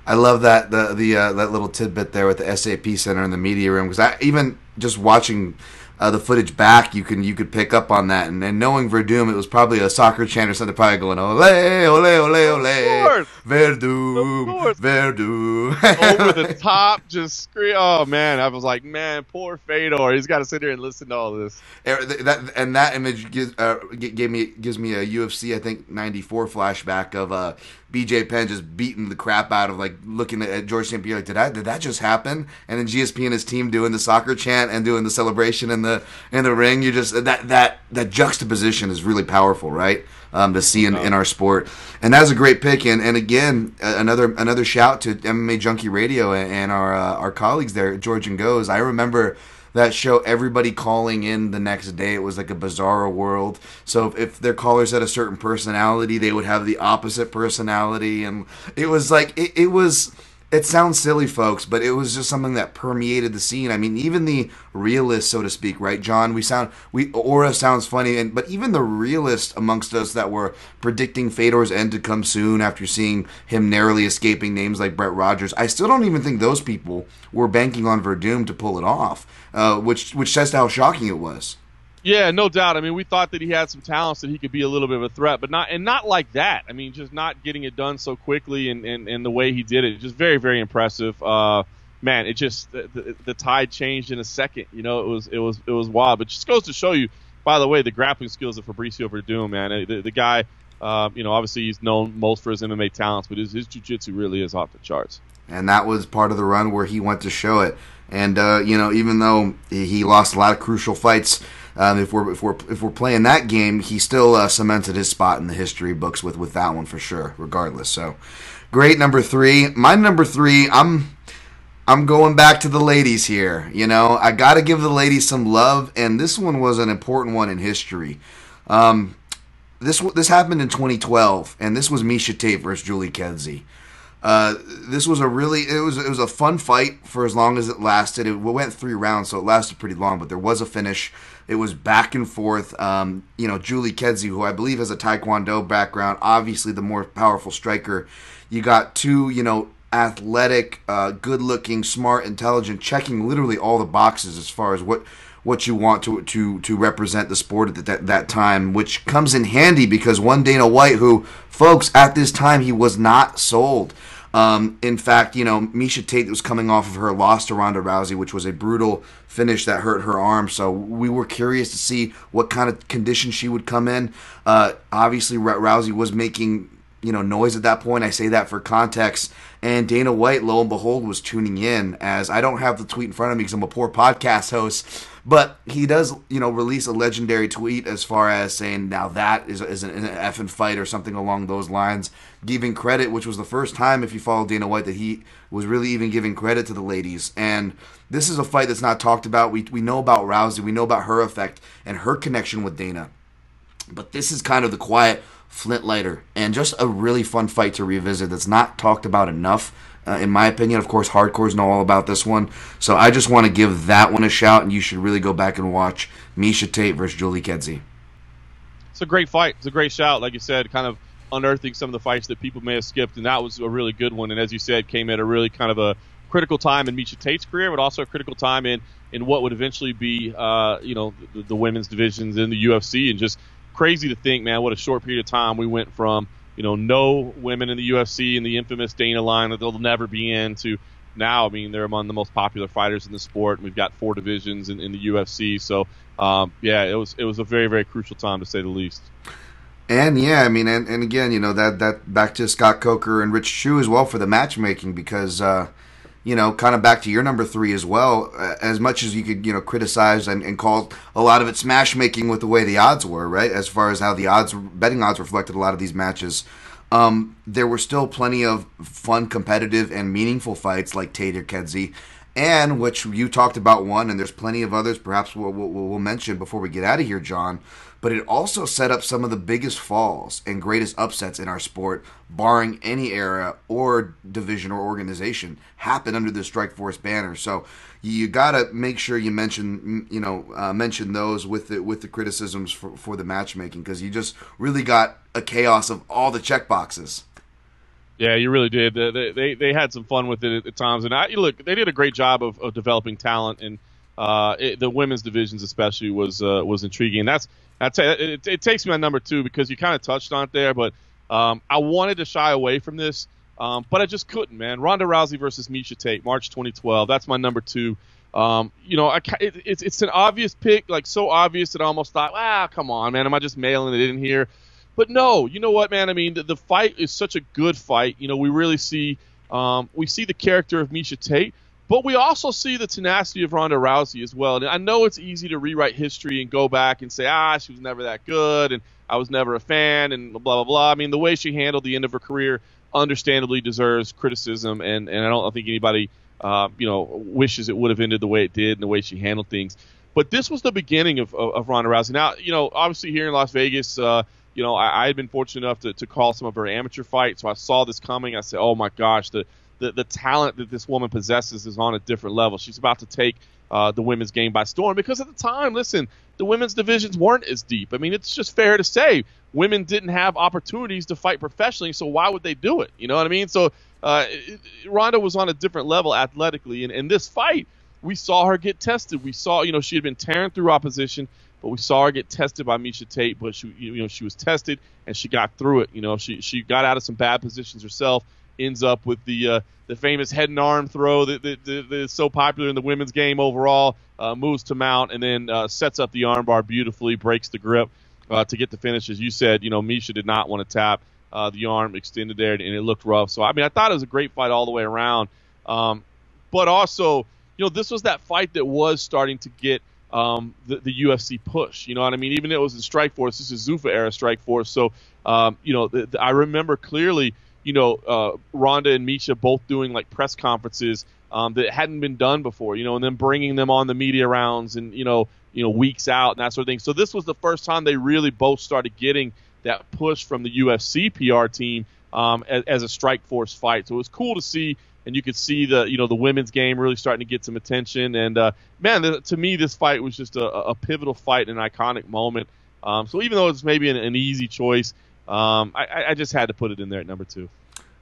I love that the the uh, that little tidbit there with the SAP Center in the media room because I even just watching uh, the footage back, you can you could pick up on that. And, and knowing Werdum, it was probably a soccer chant or something, probably going ole ole ole ole Werdum Werdum over the top, just scream. Oh man, I was like, man, poor Fedor. He's got to sit here and listen to all this. And that, and that image gives uh, gave me gives me a UFC I think '94 flashback of uh, BJ Penn just beating the crap out of like looking at George St. Pierre like did that did that just happen? And then GSP and his team doing the soccer chant and doing the celebration in the in the ring. You just that that that juxtaposition is really powerful, right? Um, to see in, in our sport, and that's a great pick. And and again, another another shout to MMA Junkie Radio and, and our uh, our colleagues there, George and Goze. I remember that show, everybody calling in the next day. It was like a bizarre world. So if, if their callers had a certain personality, they would have the opposite personality, and it was like it, it was it sounds silly, folks, but it was just something that permeated the scene. I mean, even the realists, so to speak, right, John? We sound we aura sounds funny, and but even the realists amongst us that were predicting Fedor's end to come soon after seeing him narrowly escaping names like Brett Rogers, I still don't even think those people were banking on Werdum to pull it off, uh, which which says how shocking it was. Yeah, no doubt. I mean, we thought that he had some talents that he could be a little bit of a threat, but not and not like that. I mean, just not getting it done so quickly and, and, and the way he did it, just very very impressive. Uh, man, it just the, the, tide changed in a second. You know, it was it was it was wild. But just goes to show you, by the way, the grappling skills of Fabricio Werdum, man. The, the guy, uh, you know, obviously he's known most for his MMA talents, but his his jiu-jitsu really is off the charts. And that was part of the run where he went to show it. And uh, you know, even though he lost a lot of crucial fights um, if we're if we're if we're playing that game, he still uh, cemented his spot in the history books with with that one for sure. Regardless, so great number three. My number three, I'm I'm going back to the ladies here. You know, I got to give the ladies some love, and this one was an important one in history. Um, this this happened in 2012, and this was Miesha Tate versus Julie Kedzie. Uh, this was a really it was it was a fun fight for as long as it lasted. It went three rounds, so it lasted pretty long. But there was a finish. It was back and forth. Um, you know, Julie Kedzie, who I believe has a Taekwondo background, obviously the more powerful striker. You got two, you know, athletic, uh, good-looking, smart, intelligent, checking literally all the boxes as far as what what you want to to to represent the sport at that, that time, which comes in handy because one Dana White, who folks at this time he was not sold. Um, in fact, you know, Miesha Tate was coming off of her loss to Ronda Rousey, which was a brutal finish that hurt her arm. So we were curious to see what kind of condition she would come in. Uh, obviously, Rousey was making you know noise at that point. I say that for context. And Dana White, lo and behold, was tuning in. As I don't have the tweet in front of me because I'm a poor podcast host. But he does, you know, release a legendary tweet as far as saying, now that is, is an, an effing fight or something along those lines. Giving credit, which was the first time, if you follow Dana White, that he was really even giving credit to the ladies. And this is a fight that's not talked about. We, we know about Rousey, we know about her effect and her connection with Dana. But this is kind of the quiet flint lighter and just a really fun fight to revisit that's not talked about enough uh, in my opinion. Of course, hardcores know all about this one. So I just want to give that one a shout, and you should really go back and watch Miesha Tate versus Julie Kedzie. It's a great fight. It's a great shout. Like you said, kind of unearthing some of the fights that people may have skipped, and that was a really good one. And as you said, came at a really kind of a critical time in Miesha Tate's career, but also a critical time in in what would eventually be, uh, you know, the, the women's divisions in the UFC, and just crazy to think, man, what a short period of time we went from you know, no women in the UFC and the infamous Dana line that they'll never be in to now, I mean, they're among the most popular fighters in the sport. And we've got four divisions in, in the UFC. So, um, yeah, it was it was a very very crucial time to say the least. And yeah, I mean, and, and again, you know that that back to Scott Coker and Rich Chou as well for the matchmaking because uh, you know, kind of back to your number three as well. As much as you could, you know, criticize and, and call a lot of it smash making with the way the odds were, right? As far as how the odds, betting odds reflected a lot of these matches. um, there were still plenty of fun, competitive, and meaningful fights like Taylor Kedzie, and which you talked about one, and there's plenty of others. Perhaps we'll, we'll, we'll mention before we get out of here, John. But it also set up some of the biggest falls and greatest upsets in our sport, barring any era or division or organization, happen under the Strikeforce banner. So you got to make sure you mention you know uh, mention those with the with the criticisms for, for the matchmaking because you just really got a chaos of all the check boxes. Yeah, you really did. They, they, they had some fun with it at times, and I, look, they did a great job of, of developing talent, and uh, it, the women's divisions especially was uh, was intriguing. That's that's it, it, it takes me on number two because you kind of touched on it there, but um, I wanted to shy away from this um, but I just couldn't, man. Ronda Rousey versus Miesha Tate, March 2012. That's my number two. Um, you know, I, it, it's it's an obvious pick, like so obvious that I almost thought, ah, come on, man, am I just mailing it in here? But no, you know what, man? I mean, the, the fight is such a good fight. You know, we really see um, we see the character of Miesha Tate, but we also see the tenacity of Ronda Rousey as well. And I know it's easy to rewrite history and go back and say, ah, she was never that good, and I was never a fan, and blah blah blah. I mean, the way she handled the end of her career understandably deserves criticism, and, and I don't think anybody, uh, you know, wishes it would have ended the way it did and the way she handled things. But this was the beginning of, of, of Ronda Rousey. Now, you know, obviously here in Las Vegas, uh, you know, I, I had been fortunate enough to, to call some of her amateur fights, so I saw this coming. I said, oh my gosh, the, the, the talent that this woman possesses is on a different level. She's about to take uh, the women's game by storm because at the time, listen, the women's divisions weren't as deep. I mean, it's just fair to say women didn't have opportunities to fight professionally, so why would they do it? You know what I mean? So uh, Ronda was on a different level athletically, and in this fight, we saw her get tested. We saw, you know, she had been tearing through opposition, but we saw her get tested by Miesha Tate. But she, you know, she was tested and she got through it. You know, she she got out of some bad positions herself. Ends up with the uh, the famous head and arm throw that, that, that, is so popular in the women's game overall. Uh, moves to mount and then uh, sets up the armbar beautifully, breaks the grip uh, to get the finish. As you said, you know, Miesha did not want to tap uh, the arm extended there, and it looked rough. So, I mean, I thought it was a great fight all the way around. Um, but also, you know, this was that fight that was starting to get um, the, the, UFC push. You know what I mean? Even it was in Strikeforce, this is Zuffa era Strikeforce. So, um, you know, the, the, I remember clearly, you know, uh, Ronda and Miesha both doing like press conferences um, that hadn't been done before, you know, and then bringing them on the media rounds and, you know, you know, weeks out and that sort of thing. So this was the first time they really both started getting that push from the UFC PR team um, as, as, a Strikeforce fight. So it was cool to see, and you could see the you know the women's game really starting to get some attention. And uh, man, to me, this fight was just a, a pivotal fight, an iconic moment. Um, so even though it's maybe an, an easy choice, um, I, I just had to put it in there at number two.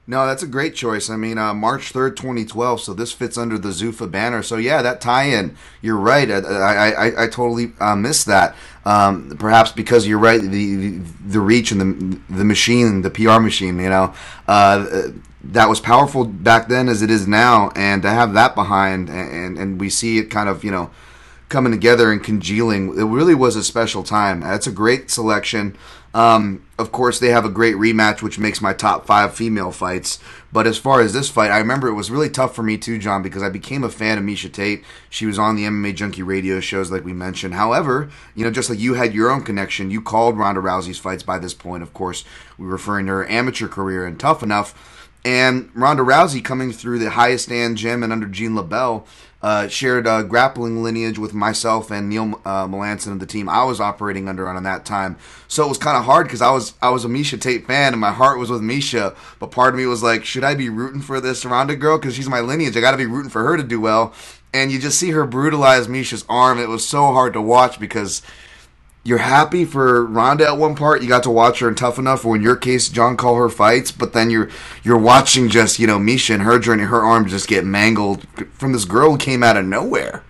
No, that's a great choice. I mean, uh, March 3rd, 2012, so this fits under the Zuffa banner. So, yeah, that tie in, you're right. I, I, I, I totally uh, missed that. Um, perhaps because you're right, the, the, reach and the, the machine, the PR machine, you know, uh, that was powerful back then as it is now. And to have that behind, and, and we see it kind of, you know, coming together and congealing, it really was a special time. That's a great selection. Um, of course, they have a great rematch, which makes my top five female fights. But as far as this fight, I remember it was really tough for me too, John, because I became a fan of Miesha Tate. She was on the MMA Junkie radio shows, like we mentioned. However, you know, just like you had your own connection, you called Ronda Rousey's fights by this point. Of course, we were referring to her amateur career and tough enough. And Ronda Rousey coming through the Hayastan gym and under Gene LeBell uh, shared a grappling lineage with myself and Neil uh, Melanson of the team I was operating under on that time. So it was kind of hard because I was I was a Miesha Tate fan and my heart was with Miesha, but part of me was like, should I be rooting for this Ronda girl because she's my lineage? I got to be rooting for her to do well. And you just see her brutalize Miesha's arm. It was so hard to watch because you're happy for Ronda at one part. You got to watch her in Tough Enough, or in your case, John call her fights. But then you're you're watching just you know Miesha and her journey, her arm just get mangled from this girl who came out of nowhere.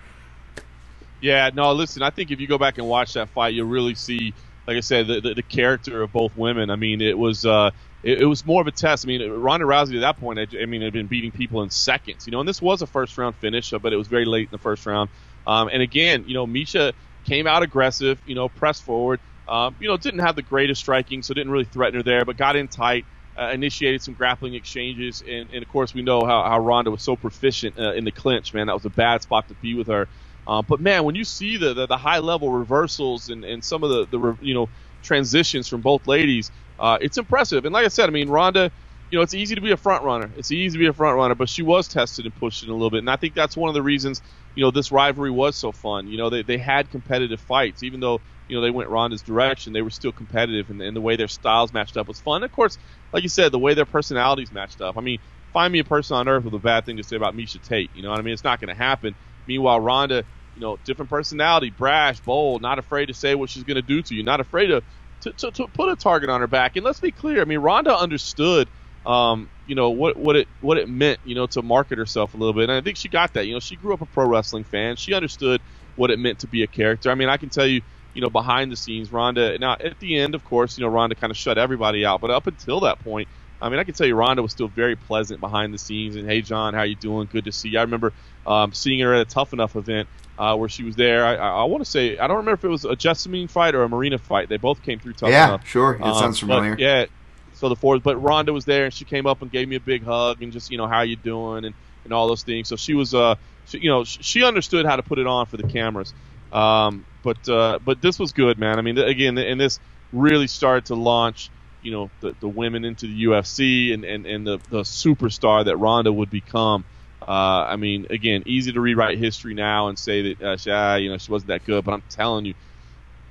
Yeah, no, listen. I think if you go back and watch that fight, you'll really see, like I said, the, the, the character of both women. I mean, it was uh, it, was more of a test. I mean, Ronda Rousey at that point, I, mean, had been beating people in seconds, you know, and this was a first round finish, but it was very late in the first round. Um, and again, you know, Miesha came out aggressive, you know, pressed forward. Um, you know, didn't have the greatest striking, so didn't really threaten her there, but got in tight, uh, initiated some grappling exchanges, and, and, of course we know how, how Ronda was so proficient uh, in the clinch. Man, that was a bad spot to be with her. Uh, but man, when you see the, the, the high level reversals and, and some of the, the you know transitions from both ladies, uh, it's impressive. And like I said, I mean, Ronda, you know, it's easy to be a front runner. It's easy to be a front runner, but she was tested and pushed in a little bit. And I think that's one of the reasons, you know, this rivalry was so fun. You know, they, they had competitive fights, even though, you know, they went Ronda's direction, they were still competitive, and, and the way their styles matched up was fun. of course, like you said, the way their personalities matched up. I mean, find me a person on earth with a bad thing to say about Miesha Tate. You know what I mean? It's not going to happen. Meanwhile, Ronda, you know, different personality, brash, bold, not afraid to say what she's going to do to you, not afraid to, to, to, to, put a target on her back. And let's be clear, I mean, Ronda understood, um, you know, what, what it what it meant, you know, to market herself a little bit. And I think she got that. You know, she grew up a pro wrestling fan. She understood what it meant to be a character. I mean, I can tell you, you know, behind the scenes, Ronda. Now, at the end, of course, you know, Ronda kind of shut everybody out. But up until that point, I mean, I can tell you, Ronda was still very pleasant behind the scenes. And hey, John, how you doing? Good to see you. I remember um, seeing her at a Tough Enough event uh, where she was there. I, I, I want to say I don't remember if it was a Jessamyn fight or a Marina fight. They both came through Tough yeah, Enough. sure. It Um, sounds familiar. Yeah. So the fourth, but Ronda was there and she came up and gave me a big hug and just you know how you doing and, and all those things. So she was uh she, you know she, she understood how to put it on for the cameras. Um, but uh, but this was good, man. I mean, again, and this really started to launch you know the, the women into the UFC and, and, and the, the superstar that Ronda would become. Uh, I mean, again, easy to rewrite history now and say that uh, she, ah, you know she wasn't that good, but I'm telling you,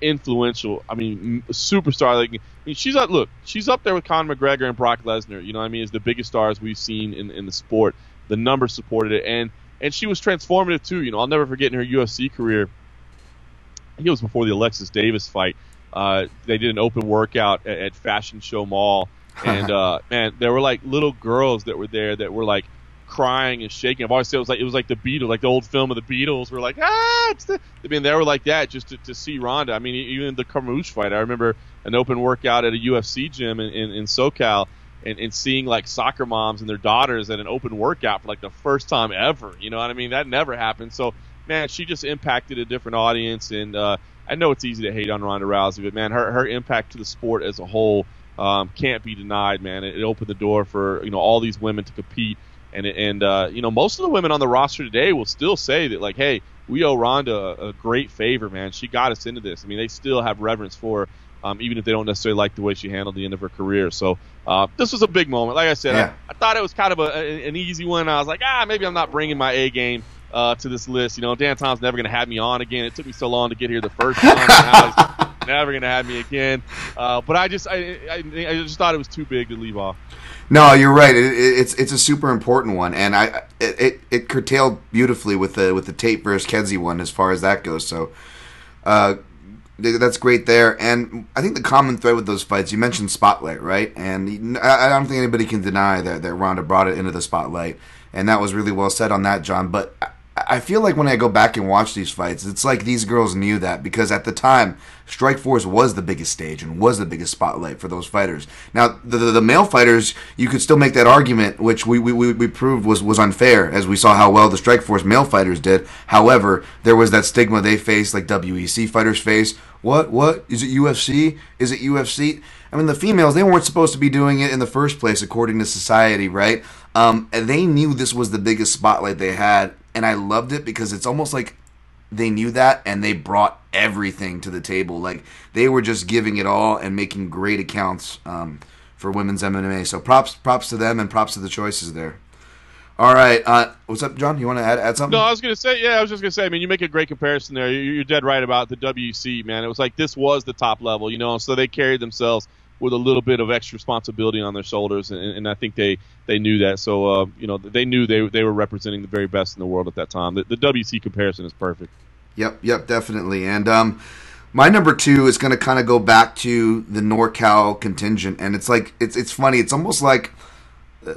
influential. I mean, superstar. Like, I mean, she's up. Look, she's up there with Conor McGregor and Brock Lesnar. You know, what I mean, is the biggest stars we've seen in, in the sport. The numbers supported it, and and she was transformative too. You know, I'll never forget in her UFC career. I think it was before the Alexis Davis fight. Uh, they did an open workout at, at Fashion Show Mall, and uh, man, there were like little girls that were there that were like crying and shaking. I've always said it was like it was like the Beatles, like the old film of the Beatles. Were like ah, it's the. I mean, they were like that just to, to see Ronda. I mean, even the Carmouche fight. I remember an open workout at a UFC gym in, in, in SoCal. And, and seeing like soccer moms and their daughters at an open workout for like the first time ever, you know what I mean? That never happened. So man, she just impacted a different audience. And uh, I know it's easy to hate on Ronda Rousey, but man, her her impact to the sport as a whole um, can't be denied. Man, it, it opened the door for you know all these women to compete. And and uh, you know most of the women on the roster today will still say that like, hey, we owe Ronda a, a great favor, man. She got us into this. I mean, they still have reverence for. her. Um, even if they don't necessarily like the way she handled the end of her career. So uh, this was a big moment. Like I said, Yeah. I, I thought it was kind of a, a, an easy one. I was like, ah, maybe I'm not bringing my A game uh, to this list. You know, Dan Tom's never going to have me on again. It took me so long to get here the first time. Never to have me again. Uh, but I just, I, I, I just thought it was too big to leave off. No, you're right. It, it, it's it's a super important one, and I it, it, it curtailed beautifully with the with the Tate versus Kedzie one as far as that goes. So, uh, that's great there. And I think the common thread with those fights, you mentioned spotlight, right? And I, I don't think anybody can deny that that Ronda brought it into the spotlight, and that was really well said on that, John. But I, feel like when I go back and watch these fights, it's like these girls knew that because at the time, Strike Force was the biggest stage and was the biggest spotlight for those fighters. Now, the, the, the male fighters, you could still make that argument, which we, we, we proved was, was unfair, as we saw how well the Strike Force male fighters did. However, there was that stigma they faced, like WEC fighters face. What? What? Is it UFC? Is it UFC? I mean, the females, they weren't supposed to be doing it in the first place, according to society, right? Um, they knew this was the biggest spotlight they had, and I loved it because it's almost like they knew that and they brought everything to the table. Like they were just giving it all and making great accounts um, for women's MMA. So props, props to them and props to the choices there. All right, uh, what's up, John? You want to add, add something? No, I was gonna say, yeah, I was just gonna say. I mean, you make a great comparison there. You- You're dead right about the WC, man. It was like this was the top level, you know. So they carried themselves with a little bit of extra responsibility on their shoulders, and, and I think they they knew that. So uh, you know, they knew they they were representing the very best in the world at that time. The, the WC comparison is perfect. Yep, yep, definitely. And um, my number two is going to kind of go back to the NorCal contingent, and it's like it's it's funny. It's almost like, uh,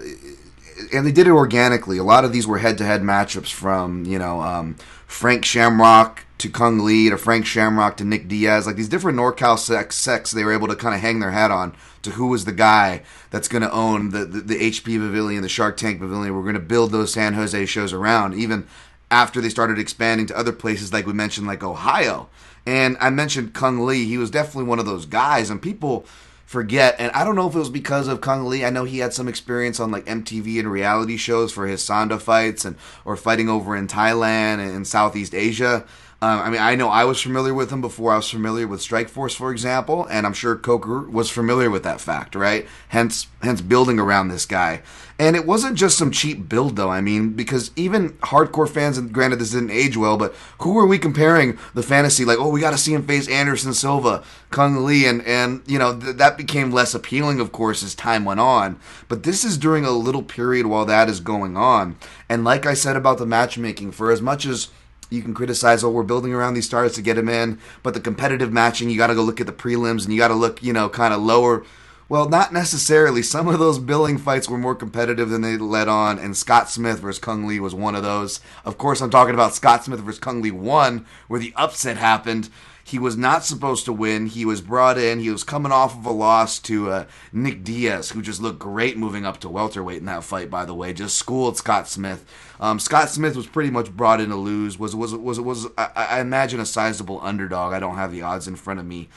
and they did it organically. A lot of these were head-to-head matchups from you know um, Frank Shamrock to Cung Le to Frank Shamrock to Nick Diaz. Like these different NorCal sex, sects, they were able to kind of hang their hat on to who was the guy that's going to own the, the the HP Pavilion, the Shark Tank Pavilion. We're going to build those San Jose shows around, even after they started expanding to other places like we mentioned like ohio and i mentioned Cung Le he was definitely one of those guys and people forget and i don't know if it was because of Cung Le i know he had some experience on like mtv and reality shows for his sanda fights and or fighting over in thailand and in southeast asia Um, I mean, I know I was familiar with him before I was familiar with Strikeforce, for example, and I'm sure Coker was familiar with that fact, right? Hence, hence building around this guy. And it wasn't just some cheap build, though. I mean, because even hardcore fans, and granted this didn't age well, but who are we comparing the fantasy? Like, oh, we got to see him face Anderson Silva, Cung Le, and and you know th- that became less appealing, of course, as time went on. But this is during a little period while that is going on. And like I said about the matchmaking, for as much as you can criticize, oh, we're building around these stars to get him in, but the competitive matching, you got to go look at the prelims and you got to look, you know, kind of lower. Well, not necessarily. Some of those billing fights were more competitive than they let on, and Scott Smith versus Cung Le was one of those. Of course, I'm talking about Scott Smith versus Cung Le 1, where the upset happened. He was not supposed to win. He was brought in. He was coming off of a loss to uh, Nick Diaz, who just looked great moving up to welterweight in that fight. By the way, just schooled Scott Smith. Um, Scott Smith was pretty much brought in to lose. Was was was was I, I imagine a sizable underdog. I don't have the odds in front of me,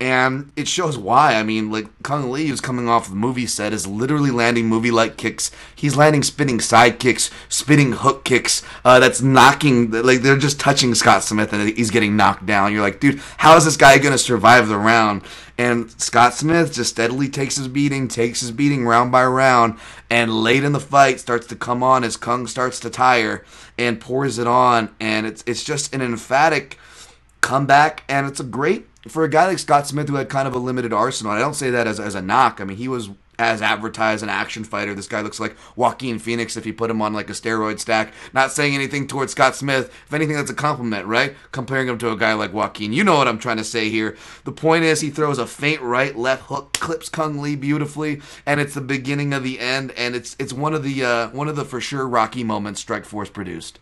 and it shows why. I mean, like Cung Le, who's coming off the movie set, is literally landing movie-like kicks. He's landing spinning side kicks, spinning hook kicks. Uh, that's knocking. Like they're just touching Scott Smith, and he's getting knocked down. You're like, dude, how is this guy gonna survive the round? And Scott Smith just steadily takes his beating, takes his beating round by round, and late in the fight starts to come on as Cung starts to tire and pours it on, and it's it's just an emphatic comeback, and it's a great for a guy like Scott Smith who had kind of a limited arsenal. I don't say that as as a knock. I mean, he was as advertised an action fighter. This guy looks like Joaquin Phoenix if you put him on like a steroid stack. Not saying anything towards Scott Smith. If anything, that's a compliment, right? Comparing him to a guy like Joaquin. You know what I'm trying to say here. The point is, he throws a feint right left hook, clips Cung Le beautifully, and it's the beginning of the end. And it's it's one of the uh, one of the for sure Rocky moments Strikeforce produced.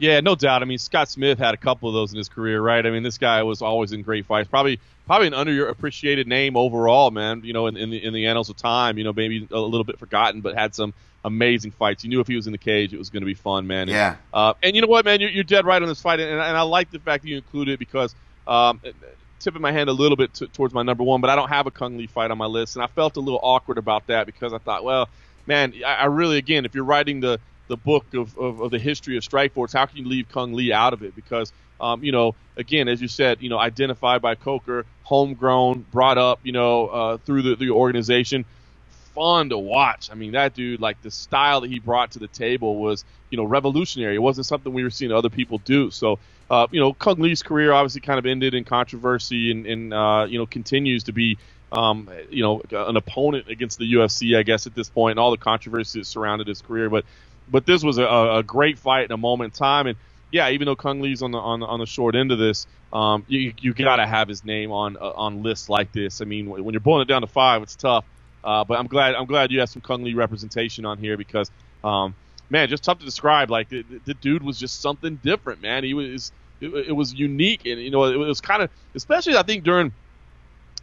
Yeah, no doubt. I mean, Scott Smith had a couple of those in his career, right? I mean, this guy was always in great fights. Probably, probably an underappreciated name overall, man. You know, in, in the in the annals of time, you know, maybe a little bit forgotten, but had some amazing fights. You knew if he was in the cage, it was going to be fun, man. And, Yeah. Uh, and you know what, man? You're, you're dead right on this fight, and, and I like the fact that you included it because. Um, tipping my hand a little bit t- towards my number one, but I don't have a Cung Le fight on my list, and I felt a little awkward about that because I thought, well, man, I, I really, again, if you're writing the the book of, of, of the history of Strikeforce, how can you leave Cung Le out of it? Because, um, you know, again, as you said, you know, identified by Coker, homegrown, brought up, you know, uh, through the, the organization, fun to watch. I mean, that dude, like the style that he brought to the table was, you know, revolutionary. It wasn't something we were seeing other people do. So, uh, you know, Cung Le's career obviously kind of ended in controversy and, and uh, you know, continues to be, um, you know, an opponent against the UFC, I guess, at this point, and all the controversy that surrounded his career. But, but this was a, a great fight in a moment in time. And yeah, even though Cung Le's on the on the, on the short end of this, um, you you got to have his name on uh, on lists like this. I mean, when when you're boiling it down to five, it's tough. Uh, but I'm glad I'm glad you have some Cung Le representation on here because, um, man, just tough to describe. Like the, the dude was just something different, man. He was it, it was unique, and you know it was kind of especially I think during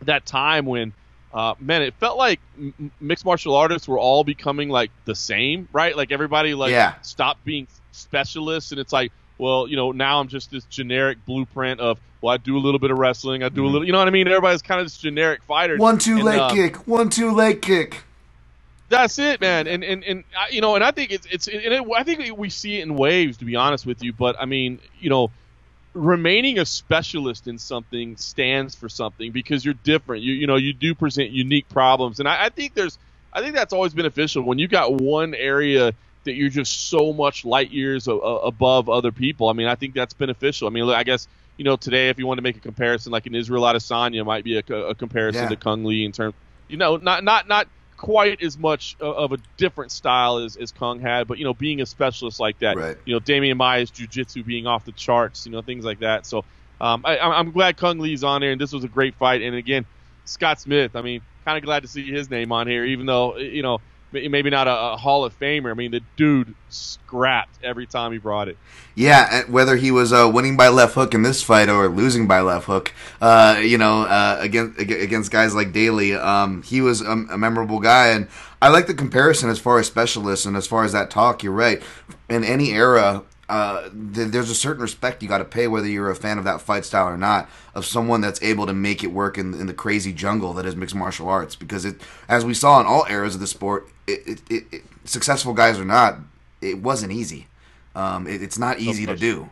that time when. Uh, man, it felt like m- mixed martial artists were all becoming like the same, right? Like everybody like Yeah. stopped being specialists, and it's like, well, you know, now I'm just this generic blueprint of, well, I do a little bit of wrestling, I do a little, you know what I mean? Everybody's kind of this generic fighter. Mm-hmm. One two And, leg um, kick. One two leg kick. That's it, man. And and and I- you know, and I think it's it's and it, I think we see it in waves, to be honest with you. But I mean, you know, remaining a specialist in something stands for something because you're different. You you know, you do present unique problems, and I, I think there's I think that's always beneficial when you got one area that you're just so much light years a, a, above other people. I mean, I think that's beneficial. I mean, I guess you know today, if you want to make a comparison, like an Israel Adesanya might be a, a comparison Yeah. to Cung Le in terms, you know, not not not quite as much of a different style as, as Cung had, but you know, being a specialist like that, Right. you know, Demian Maia's jiu-jitsu being off the charts, you know, things like that. So um, I, I'm glad Cung Le's on there, and this was a great fight. And again, Scott Smith, I mean, kind of glad to see his name on here, even though you know maybe not a, a Hall of Famer. I mean, the dude scrapped every time he brought it. Yeah, whether he was uh, winning by left hook in this fight or losing by left hook, uh, you know, uh, against against guys like Daley, um, he was a, a memorable guy, and I like the comparison as far as specialists and as far as that talk. You're right. In any era, uh, th- there's a certain respect you got to pay whether you're a fan of that fight style or not of someone that's able to make it work in, in the crazy jungle that is mixed martial arts because it as we saw in all eras of the sport it, it, it, successful guys or not it wasn't easy um, it, it's not easy to do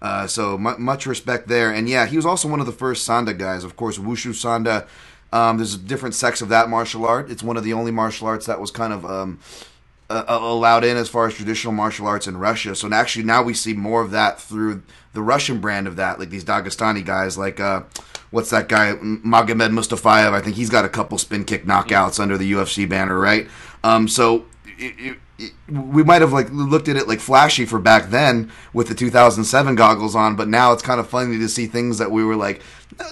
Uh, so mu- much respect there. And yeah, he was also one of the first Sanda guys. Of course, Wushu Sanda. Um, there's a different sects of that martial art. It's one of the only martial arts that was kind of um, uh, allowed in as far as traditional martial arts in Russia. So actually now we see more of that through the Russian brand of that, like these Dagestani guys, like uh, what's that guy Magomed Mustafayev? I think he's got a couple spin kick knockouts under the UFC banner, right? Um, so. It, it, we might have like looked at it like flashy for back then with the 2007 goggles on, but now it's kind of funny to see things that we were like,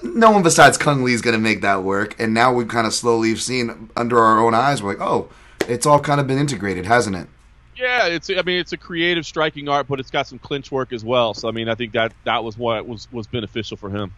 no one besides Cung Le is going to make that work, and now we've kind of slowly seen under our own eyes. We're like, oh, it's all kind of been integrated, hasn't it? Yeah, it's. I mean, it's a creative striking art, but it's got some clinch work as well. So I mean, I think that that was what was was beneficial for him.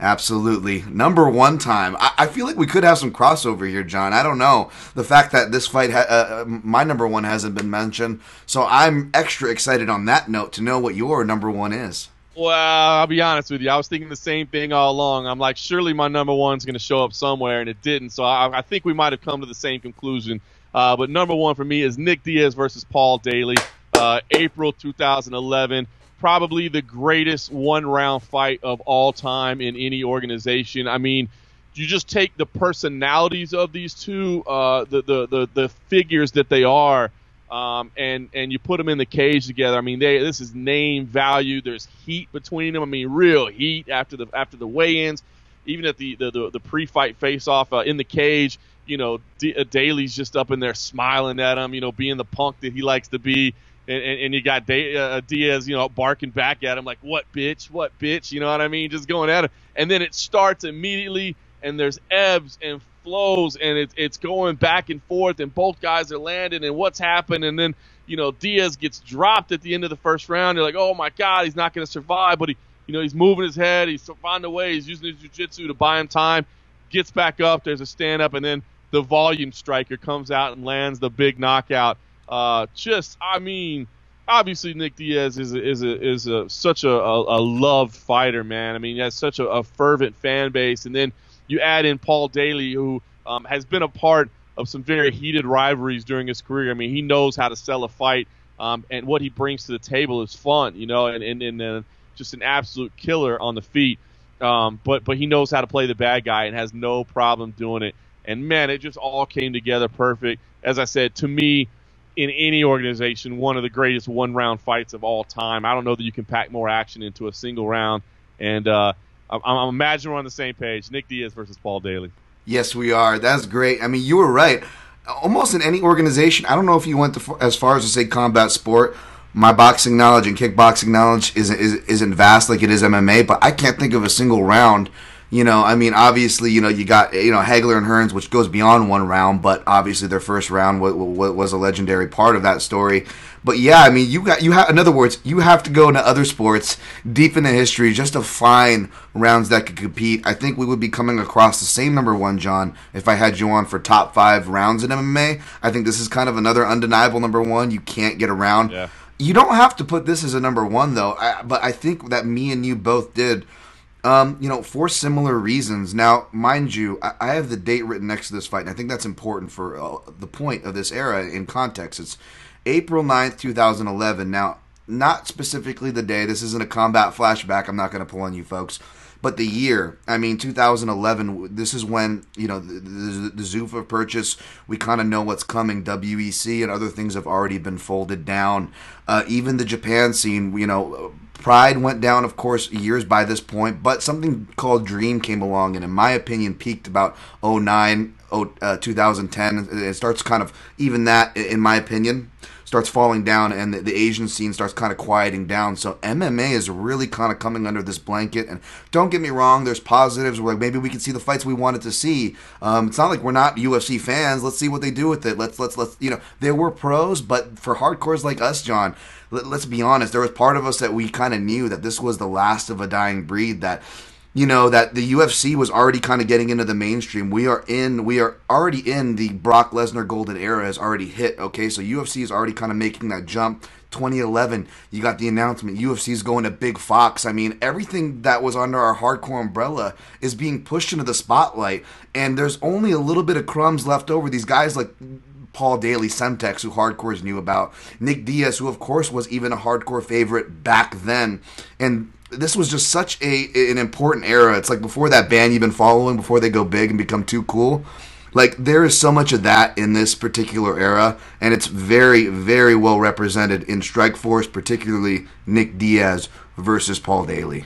Absolutely, number one time. I, I feel like we could have some crossover here, John. I don't know the fact that this fight, ha- uh, uh my number one hasn't been mentioned, so I'm extra excited on that note to know what your number one is. Well, I'll be honest with you. I was thinking the same thing all along. I'm like, surely my number one's going to show up somewhere, and it didn't. So I, I think we might have come to the same conclusion uh, but number one for me is Nick Diaz versus Paul Daley, uh, April 2011. Probably the greatest one round fight of all time in any organization. I mean, you just take the personalities of these two, uh, the, the, the, the figures that they are, um, and and you put them in the cage together. I mean, they this is name value. There's heat between them. I mean, real heat after the after the weigh-ins, even at the the, the, the pre-fight face-off uh, in the cage you know, D- uh, Daley's just up in there smiling at him, you know, being the punk that he likes to be. And, and, and you got da- uh, Diaz, you know, barking back at him like, what bitch, what bitch, you know what I mean? Just going at him. And then it starts immediately, and there's ebbs and flows, and it, it's going back and forth, and both guys are landing, and what's happened. And then, you know, Diaz gets dropped at the end of the first round. You're like, oh my God, he's not going to survive. But he, you know, he's moving his head, he's finding a way, he's using his jiu-jitsu to buy him time, gets back up, there's a stand up, and then the volume striker comes out and lands the big knockout. Uh, just, I mean, obviously Nick Diaz is a, is a, is a, such a, a, loved fighter, man. I mean, he has such a, a, fervent fan base, and then you add in Paul Daley, who um, has been a part of some very heated rivalries during his career. I mean, he knows how to sell a fight, um, and what he brings to the table is fun, you know, and and, and uh, just an absolute killer on the feet. Um, but but he knows how to play the bad guy and has no problem doing it. And man, it just all came together perfect. As I said, to me, in any organization, one of the greatest one round fights of all time. I don't know that you can pack more action into a single round. And uh, I'm, I'm imagining we're on the same page. Nick Diaz versus Paul Daley. Yes, we are. That's great. I mean, you were right. Almost in any organization, I don't know if you went to, as far as to say combat sport. My boxing knowledge and kickboxing knowledge isn't, isn't vast like it is MMA, but I can't think of a single round you know, I mean, obviously, you know, you got you know Hagler and Hearns, which goes beyond one round, but obviously their first round was, was a legendary part of that story. But yeah, I mean, you got you have in other words, you have to go into other sports deep in the history just to find rounds that could compete. I think we would be coming across the same number one, John, if I had you on for top five rounds in MMA. I think this is kind of another undeniable number one. You can't get around. Yeah. You don't have to put this as a number one though, I, but I think that me and you both did um, you know, for similar reasons. Now, mind you, I, I, have the date written next to this fight, and I think that's important for uh, the point of this era in context. It's April 9th, 2011. Now, not specifically the day. This isn't a combat flashback. I'm not going to pull on you folks. But the year, I mean, 2011, this is when, you know, the, the, the Zuffa purchase, we kind of know what's coming. WEC and other things have already been folded down. Uh, even the Japan scene, you know, Pride went down, of course, years by this point, but something called Dream came along, and in my opinion, peaked about 09, uh, 2010. It starts kind of even that, in my opinion, starts falling down, and the, the Asian scene starts kind of quieting down. So MMA is really kind of coming under this blanket. And don't get me wrong, there's positives where maybe we can see the fights we wanted to see. Um, it's not like we're not UFC fans. Let's see what they do with it. Let's let's let's you know there were pros, but for hardcores like us, John let, us be honest, there was part of us that we kind of knew that this was the last of a dying breed. That you know that the UFC was already kind of getting into the mainstream. We are in, we are already in the Brock Lesnar golden era has already hit. Okay, so UFC is already kind of making that jump. 2011, you got the announcement UFC is going to Big Fox. I mean, everything that was under our hardcore umbrella is being pushed into the spotlight, and there's only a little bit of crumbs left over. These guys like Paul Daley Semtex, who hardcores knew about, Nick Diaz, who of course was even a hardcore favorite back then, and this was just such a an important era. It's like before that band you've been following, before they go big and become too cool. Like there is so much of that in this particular era, and it's very, very well represented in Strike Force, particularly Nick Diaz versus Paul Daley.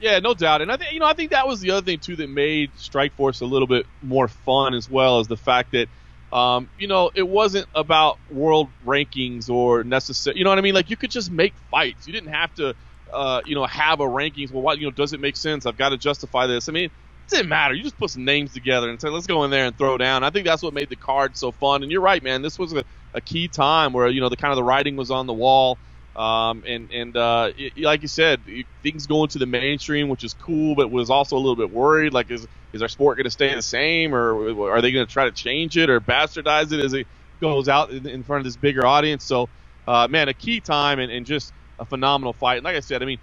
Yeah, no doubt. And I think you know, I think that was the other thing too that made Strike Force a little bit more fun as well as the fact that um, you know, it wasn't about world rankings or necessary. You know what I mean? Like you could just make fights. You didn't have to, uh, you know, have a rankings. Well, what you know, does it make sense? I've got to justify this. I mean, it didn't matter. You just put some names together and say, let's go in there and throw down. I think that's what made the card so fun. And you're right, man. This was a, a key time where you know the kind of the writing was on the wall. Um, and and uh, it, like you said, things going to the mainstream, which is cool, but was also a little bit worried. Like, is is our sport going to stay the same, or are they going to try to change it or bastardize it as it goes out in, in front of this bigger audience? So, uh, man, a key time and, and just a phenomenal fight. And like I said, I mean,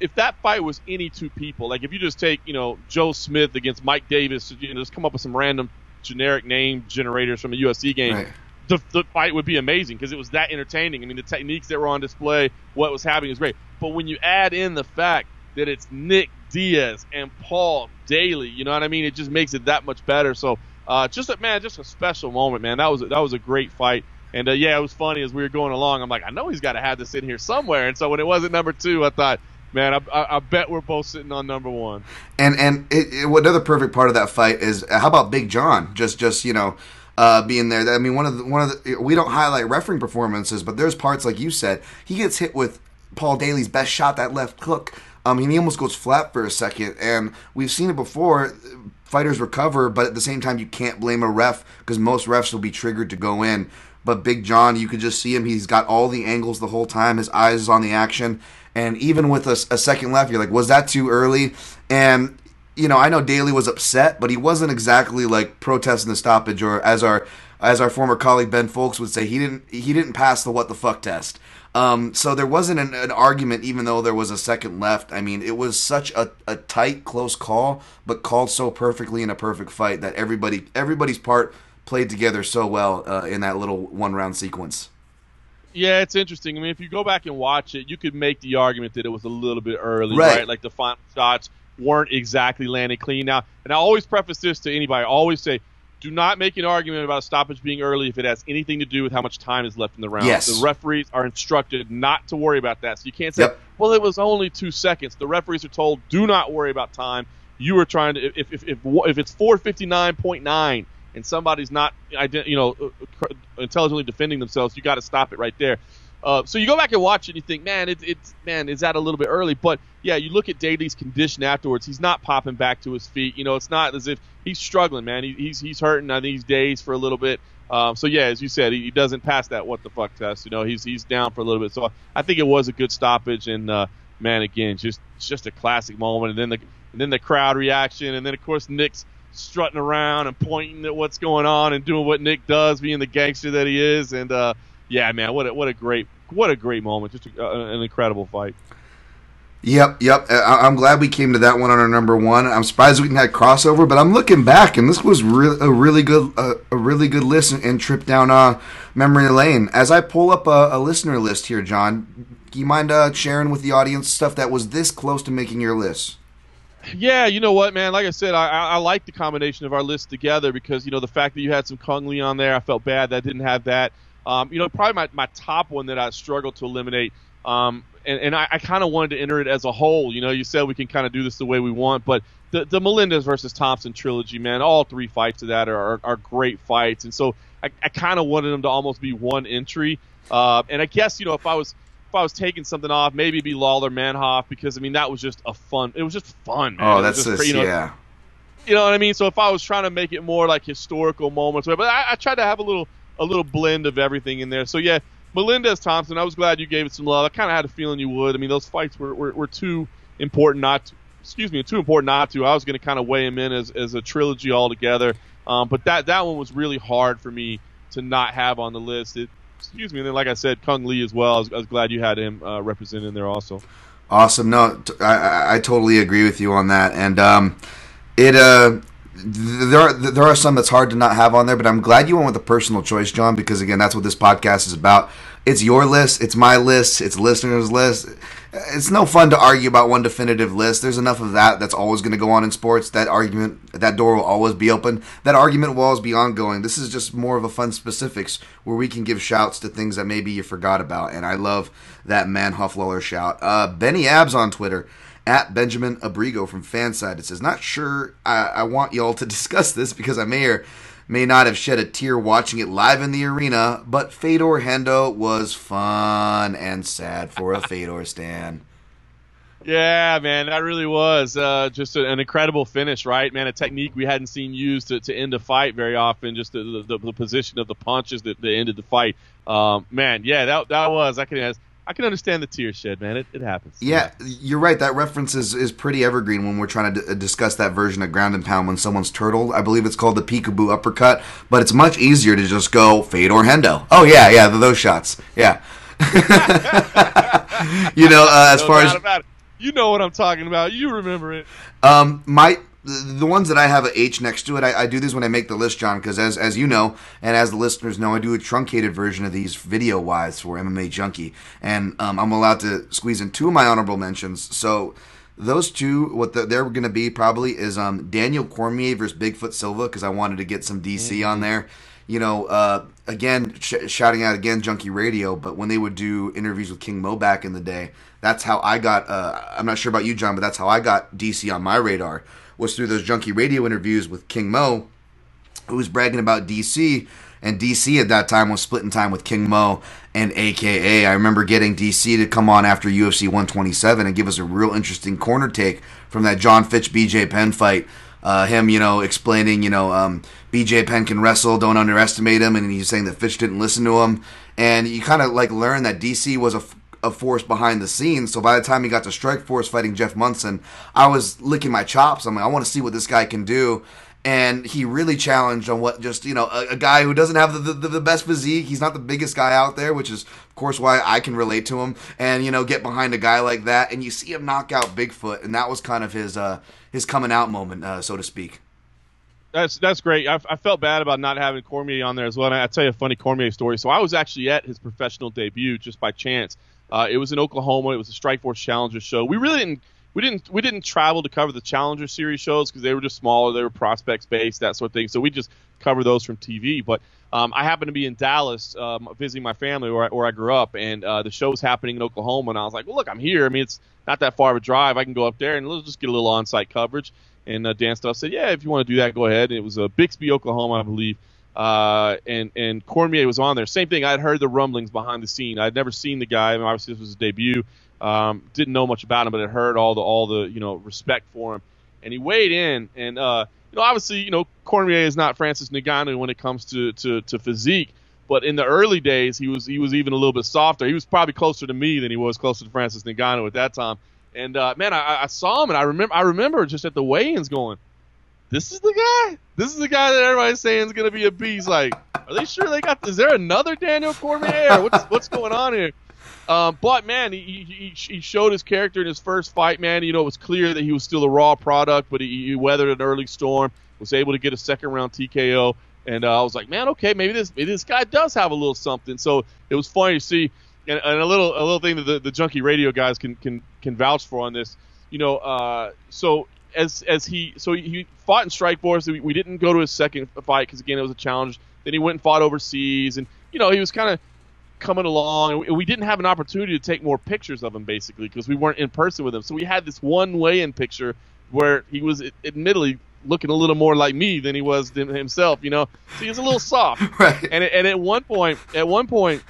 if that fight was any two people, like if you just take you know Joe Smith against Mike Davis, you know, just come up with some random generic name generators from a USC game. Right the, the fight would be amazing because it was that entertaining. I mean, the techniques that were on display, what was happening was great. But when you add in the fact that it's Nick Diaz and Paul Daley, you know what I mean? It just makes it that much better. So, uh, just a man, just a special moment, man. That was that was a great fight. And uh, yeah, it was funny as we were going along. I'm like, I know he's got to have this in here somewhere. And so when it wasn't number two, I thought, man, I, I, I bet we're both sitting on number one. And and it, it, another perfect part of that fight is how about Big John? Just just you know uh, being there. I mean, one of the one of the we don't highlight refereeing performances, but there's parts like you said he gets hit with Paul Daley's best shot, that left hook. I mean, he almost goes flat for a second, and we've seen it before. Fighters recover, but at the same time, you can't blame a ref because most refs will be triggered to go in. But Big John, you could just see him. He's got all the angles the whole time. His eyes is on the action. And even with a, a second left, you're like, was that too early? And you know, I know Daley was upset, but he wasn't exactly like protesting the stoppage, or as our as our former colleague Ben Fowlkes would say, he didn't he didn't pass the what the fuck test. Um, so there wasn't an, an, argument, even though there was a second left. I mean, it was such a, a tight, close call, but called so perfectly in a perfect fight that everybody everybody's part played together so well uh, in that little one round sequence. Yeah, it's interesting. I mean, if you go back and watch it, you could make the argument that it was a little bit early, right? right? Like the final shots weren't exactly landing clean. Now, and I always preface this to anybody. I always say, do not make an argument about a stoppage being early if it has anything to do with how much time is left in the round. Yes. The referees are instructed not to worry about that. So you can't say, yep. well, it was only two seconds. The referees are told, do not worry about time. You are trying to, if, if, if, if it's 459.9 and somebody's not, you know, intelligently defending themselves, you got to stop it right there. Uh, so you go back and watch it and you think, man, it's man, is that a little bit early? But yeah, you look at Daley's condition afterwards. He's not popping back to his feet. You know, it's not as if he's struggling, man. He, he's he's hurting. Think he's dazed for a little bit. Um, so yeah, as you said, he, he, doesn't pass that what the fuck test. You know, he's he's down for a little bit. So I think it was a good stoppage. And uh, man, again, just just a classic moment. And then the and then the crowd reaction, and then of course Nick's strutting around and pointing at what's going on and doing what Nick does, being the gangster that he is. And uh, yeah, man, what a, what a great what a great moment! Just a, uh, an incredible fight. Yep, yep. Uh, I- am glad we came to that one on our number one. I'm surprised we didn't have crossover, but I'm looking back, and this was re- a really good, uh, a really good listen and trip down uh, memory lane. As I pull up a, a listener list here, John, do you mind uh, sharing with the audience stuff that was this close to making your list? Yeah, you know what, man. Like I said, I, I, I like the combination of our list together because you know the fact that you had some Cung Le on there, I felt bad that I didn't have that. Um, you know, probably my, my top one that I struggled to eliminate. Um, and, and I, I kind of wanted to enter it as a whole. You know, you said we can kind of do this the way we want, but the, the Melendez versus Thomson trilogy, man, all three fights of that are, are, are great fights. And so I, I kind of wanted them to almost be one entry. Uh, and I guess, you know, if I was if I was taking something off, maybe be Lawler Manhoef because I mean that was just a fun. It was just fun. Man. Oh, that's just, you know, yeah. You know what I mean? So if I was trying to make it more like historical moments, but I, I tried to have a little a little blend of everything in there. So yeah, Melendez Thomson, I was glad you gave it some love. I kind of had a feeling you would. I mean, those fights were, were, were too important not to, excuse me, too important not to. I was going to kind of weigh him in as, as a trilogy altogether. Um, but that, that one was really hard for me to not have on the list. It, excuse me. And then, like I said, Cung Le as well. I was, I was glad you had him uh, represented in there also. Awesome. No, I, I totally agree with you on that. And um, it, uh, there are there are some that's hard to not have on there, but I'm glad you went with a personal choice, John, because again, that's what this podcast is about. It's your list, it's my list, it's listeners' list. It's no fun to argue about one definitive list. There's enough of that that's always going to go on in sports. That argument, that door will always be open. That argument will always be ongoing. This is just more of a fun specifics where we can give shouts to things that maybe you forgot about. And I love that Manhoef Lawler shout. Uh, Benny Abs on Twitter at Benjamin Abrigo from Fanside. It says, Not sure I, I want y'all to discuss this because I may or may not have shed a tear watching it live in the arena, but Fedor Hendo was fun and sad for a Fedor stan. Yeah, man, that really was uh, just a, an incredible finish, right? Man, a technique we hadn't seen used to, to end a fight very often. Just the, the, the position of the punches that, that ended the fight. Um, man, yeah, that that was I can I can understand the tear shed, man. It, it happens. Yeah, you're right. That reference is, is pretty evergreen when we're trying to d- discuss that version of ground and pound when someone's turtled. I believe it's called the peekaboo uppercut, but it's much easier to just go Fedor Hendo. Oh yeah, yeah, those shots. Yeah. you know, uh, as No far as you know what I'm talking about. You remember it. um, my the ones that I have a H next to it, I, I do these when I make the list, John, because as as you know, and as the listeners know, I do a truncated version of these video wise for MMA Junkie, and um, I'm allowed to squeeze in two of my honorable mentions. So those two, what the, they're going to be probably is um, Daniel Cormier versus Bigfoot Silva, because I wanted to get some DC on there. You know, uh, again, sh- shouting out again, Junkie Radio, but when they would do interviews with King Mo back in the day, that's how I got. Uh, I'm not sure about you, John, but that's how I got DC on my radar was through those Junkie Radio interviews with King Mo, who was bragging about DC. And DC at that time was splitting time with King Mo and AKA. I remember getting DC to come on after UFC 127 and give us a real interesting corner take from that John Fitch BJ Penn fight. Uh, him, you know, explaining, you know, um, BJ Penn can wrestle, don't underestimate him, and he's saying that Fitch didn't listen to him. And you kind of like learn that DC was a, a force behind the scenes. So by the time he got to Strikeforce fighting Jeff Monson, I was licking my chops. I'm like, I want to see what this guy can do and he really challenged on what just you know a, a guy who doesn't have the, the, the best physique he's not the biggest guy out there which is of course why i can relate to him and you know get behind a guy like that and you see him knock out bigfoot and that was kind of his uh his coming out moment uh, so to speak That's that's great. I, I felt bad about not having Cormier on there as well. And I'll tell you a funny Cormier story. So I was actually at his professional debut just by chance. Uh, it was in Oklahoma. It was a Strikeforce Challenger show. We really didn't we didn't we didn't travel to cover the Challenger Series shows because they were just smaller. They were prospects based, that sort of thing. So we just cover those from TV. But um, I happened to be in Dallas um, visiting my family where I, where I grew up, and uh, the show was happening in Oklahoma. And I was like, well, look, I'm here. I mean, it's not that far of a drive. I can go up there and let's just get a little on-site coverage. And uh, Dan Stupp said, yeah, if you want to do that, go ahead. And it was uh, Bixby, Oklahoma, I believe. Uh, and and Cormier was on there. Same thing. I'd heard the rumblings behind the scene. I'd never seen the guy. I mean, obviously, this was his debut. Um, didn't know much about him, but had heard all the all the you know respect for him. And he weighed in, and uh, you know, obviously, you know, Cormier is not Francis Ngannou when it comes to, to, to physique. But in the early days, he was he was even a little bit softer. He was probably closer to me than he was closer to Francis Ngannou at that time. And uh, man, I, I saw him, and I remember I remember just at the weigh-ins going, "This is the guy. This is the guy that everybody's saying is going to be a beast." Like, are they sure they got? Is there another Daniel Cormier? What's what's going on here? Um, but man, he, he he showed his character in his first fight. Man, you know it was clear that he was still a raw product, but he, he weathered an early storm, was able to get a second round TKO, and uh, I was like, man, okay, maybe this maybe this guy does have a little something. So it was funny to see, and, and a little a little thing that the, the junkie radio guys can can can vouch for on this. You know, uh, so as as he so he fought in Strikeforce. We, we didn't go to his second fight because again it was a challenge. Then he went and fought overseas, and you know he was kind of coming along, and we didn't have an opportunity to take more pictures of him basically because we weren't in person with him. So we had this one weigh-in picture where he was admittedly looking a little more like me than he was himself, you know. So he was a little soft. right And and at one point, at one point,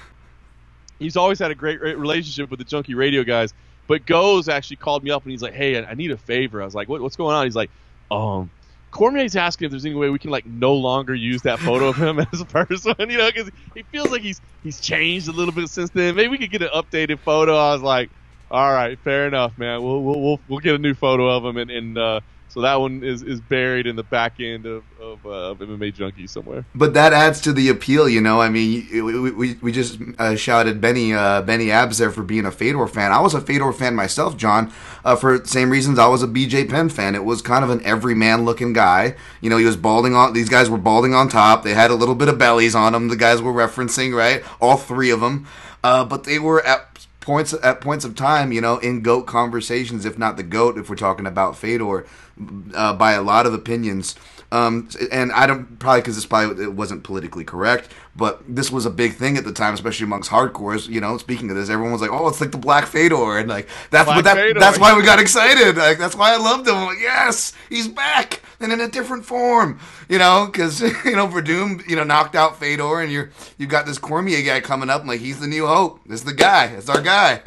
he's always had a great relationship with the Junkie Radio guys. But Goze actually called me up and he's like, "Hey, I need a favor." I was like, what, "What's going on?" He's like, "Um." Cormier's asking if there's any way we can like no longer use that photo of him as a person, you know, because he feels like he's he's changed a little bit since then. Maybe we could get an updated photo. I was like, all right, fair enough, man. We'll we'll we'll, we'll get a new photo of him and and uh, So that one is, is buried in the back end of, of, uh, of MMA Junkie somewhere. But that adds to the appeal, you know. I mean, we, we, we just uh, shouted Benny uh, Benny Abs there for being a Fedor fan. I was a Fedor fan myself, John, uh, for the same reasons I was a BJ Penn fan. It was kind of an everyman looking guy. You know, he was balding on. These guys were balding on top. They had a little bit of bellies on them. The guys were referencing right, all three of them. Uh, but they were at points at points of time, you know, in goat conversations, if not the goat, if we're talking about Fedor, uh, by a lot of opinions. Um, and I don't probably because this probably it wasn't politically correct, but this was a big thing at the time, especially amongst hardcores. You know, speaking of this, everyone was like, "Oh, it's like the Black Fedor," and like that's Black what that, Fedor. that's why we got excited. Like that's why I loved him. Like, yes, he's back and in a different form. You know, because you know Werdum, you know, knocked out Fedor, and you're you've got this Cormier guy coming up. like he's the new hope. This is the guy. It's our guy.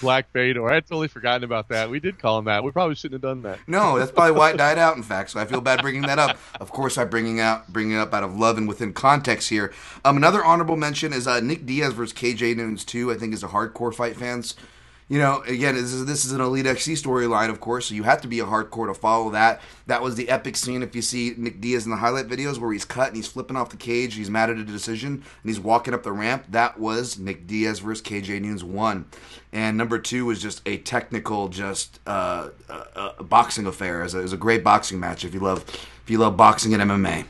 Black Fedor. I had totally forgotten about that. We did call him that. We probably shouldn't have done that. No, that's probably why it died out. In fact, so I feel bad bringing that up. Of course, I'm bringing out bringing it up out of love and within context here. Um, another honorable mention is uh, Nick Diaz versus KJ Noons too. I think is a hardcore fight fans. You know, again, this is, this is an Elite XC storyline, of course, so you have to be a hardcore to follow that. That was the epic scene. If you see Nick Diaz in the highlight videos where he's cut and he's flipping off the cage, he's mad at a decision, and he's walking up the ramp. That was Nick Diaz versus KJ Noons one, and number two was just a technical, just uh, uh, uh, boxing affair. It was, a, it was a great boxing match. If you love, if you love boxing and MMA.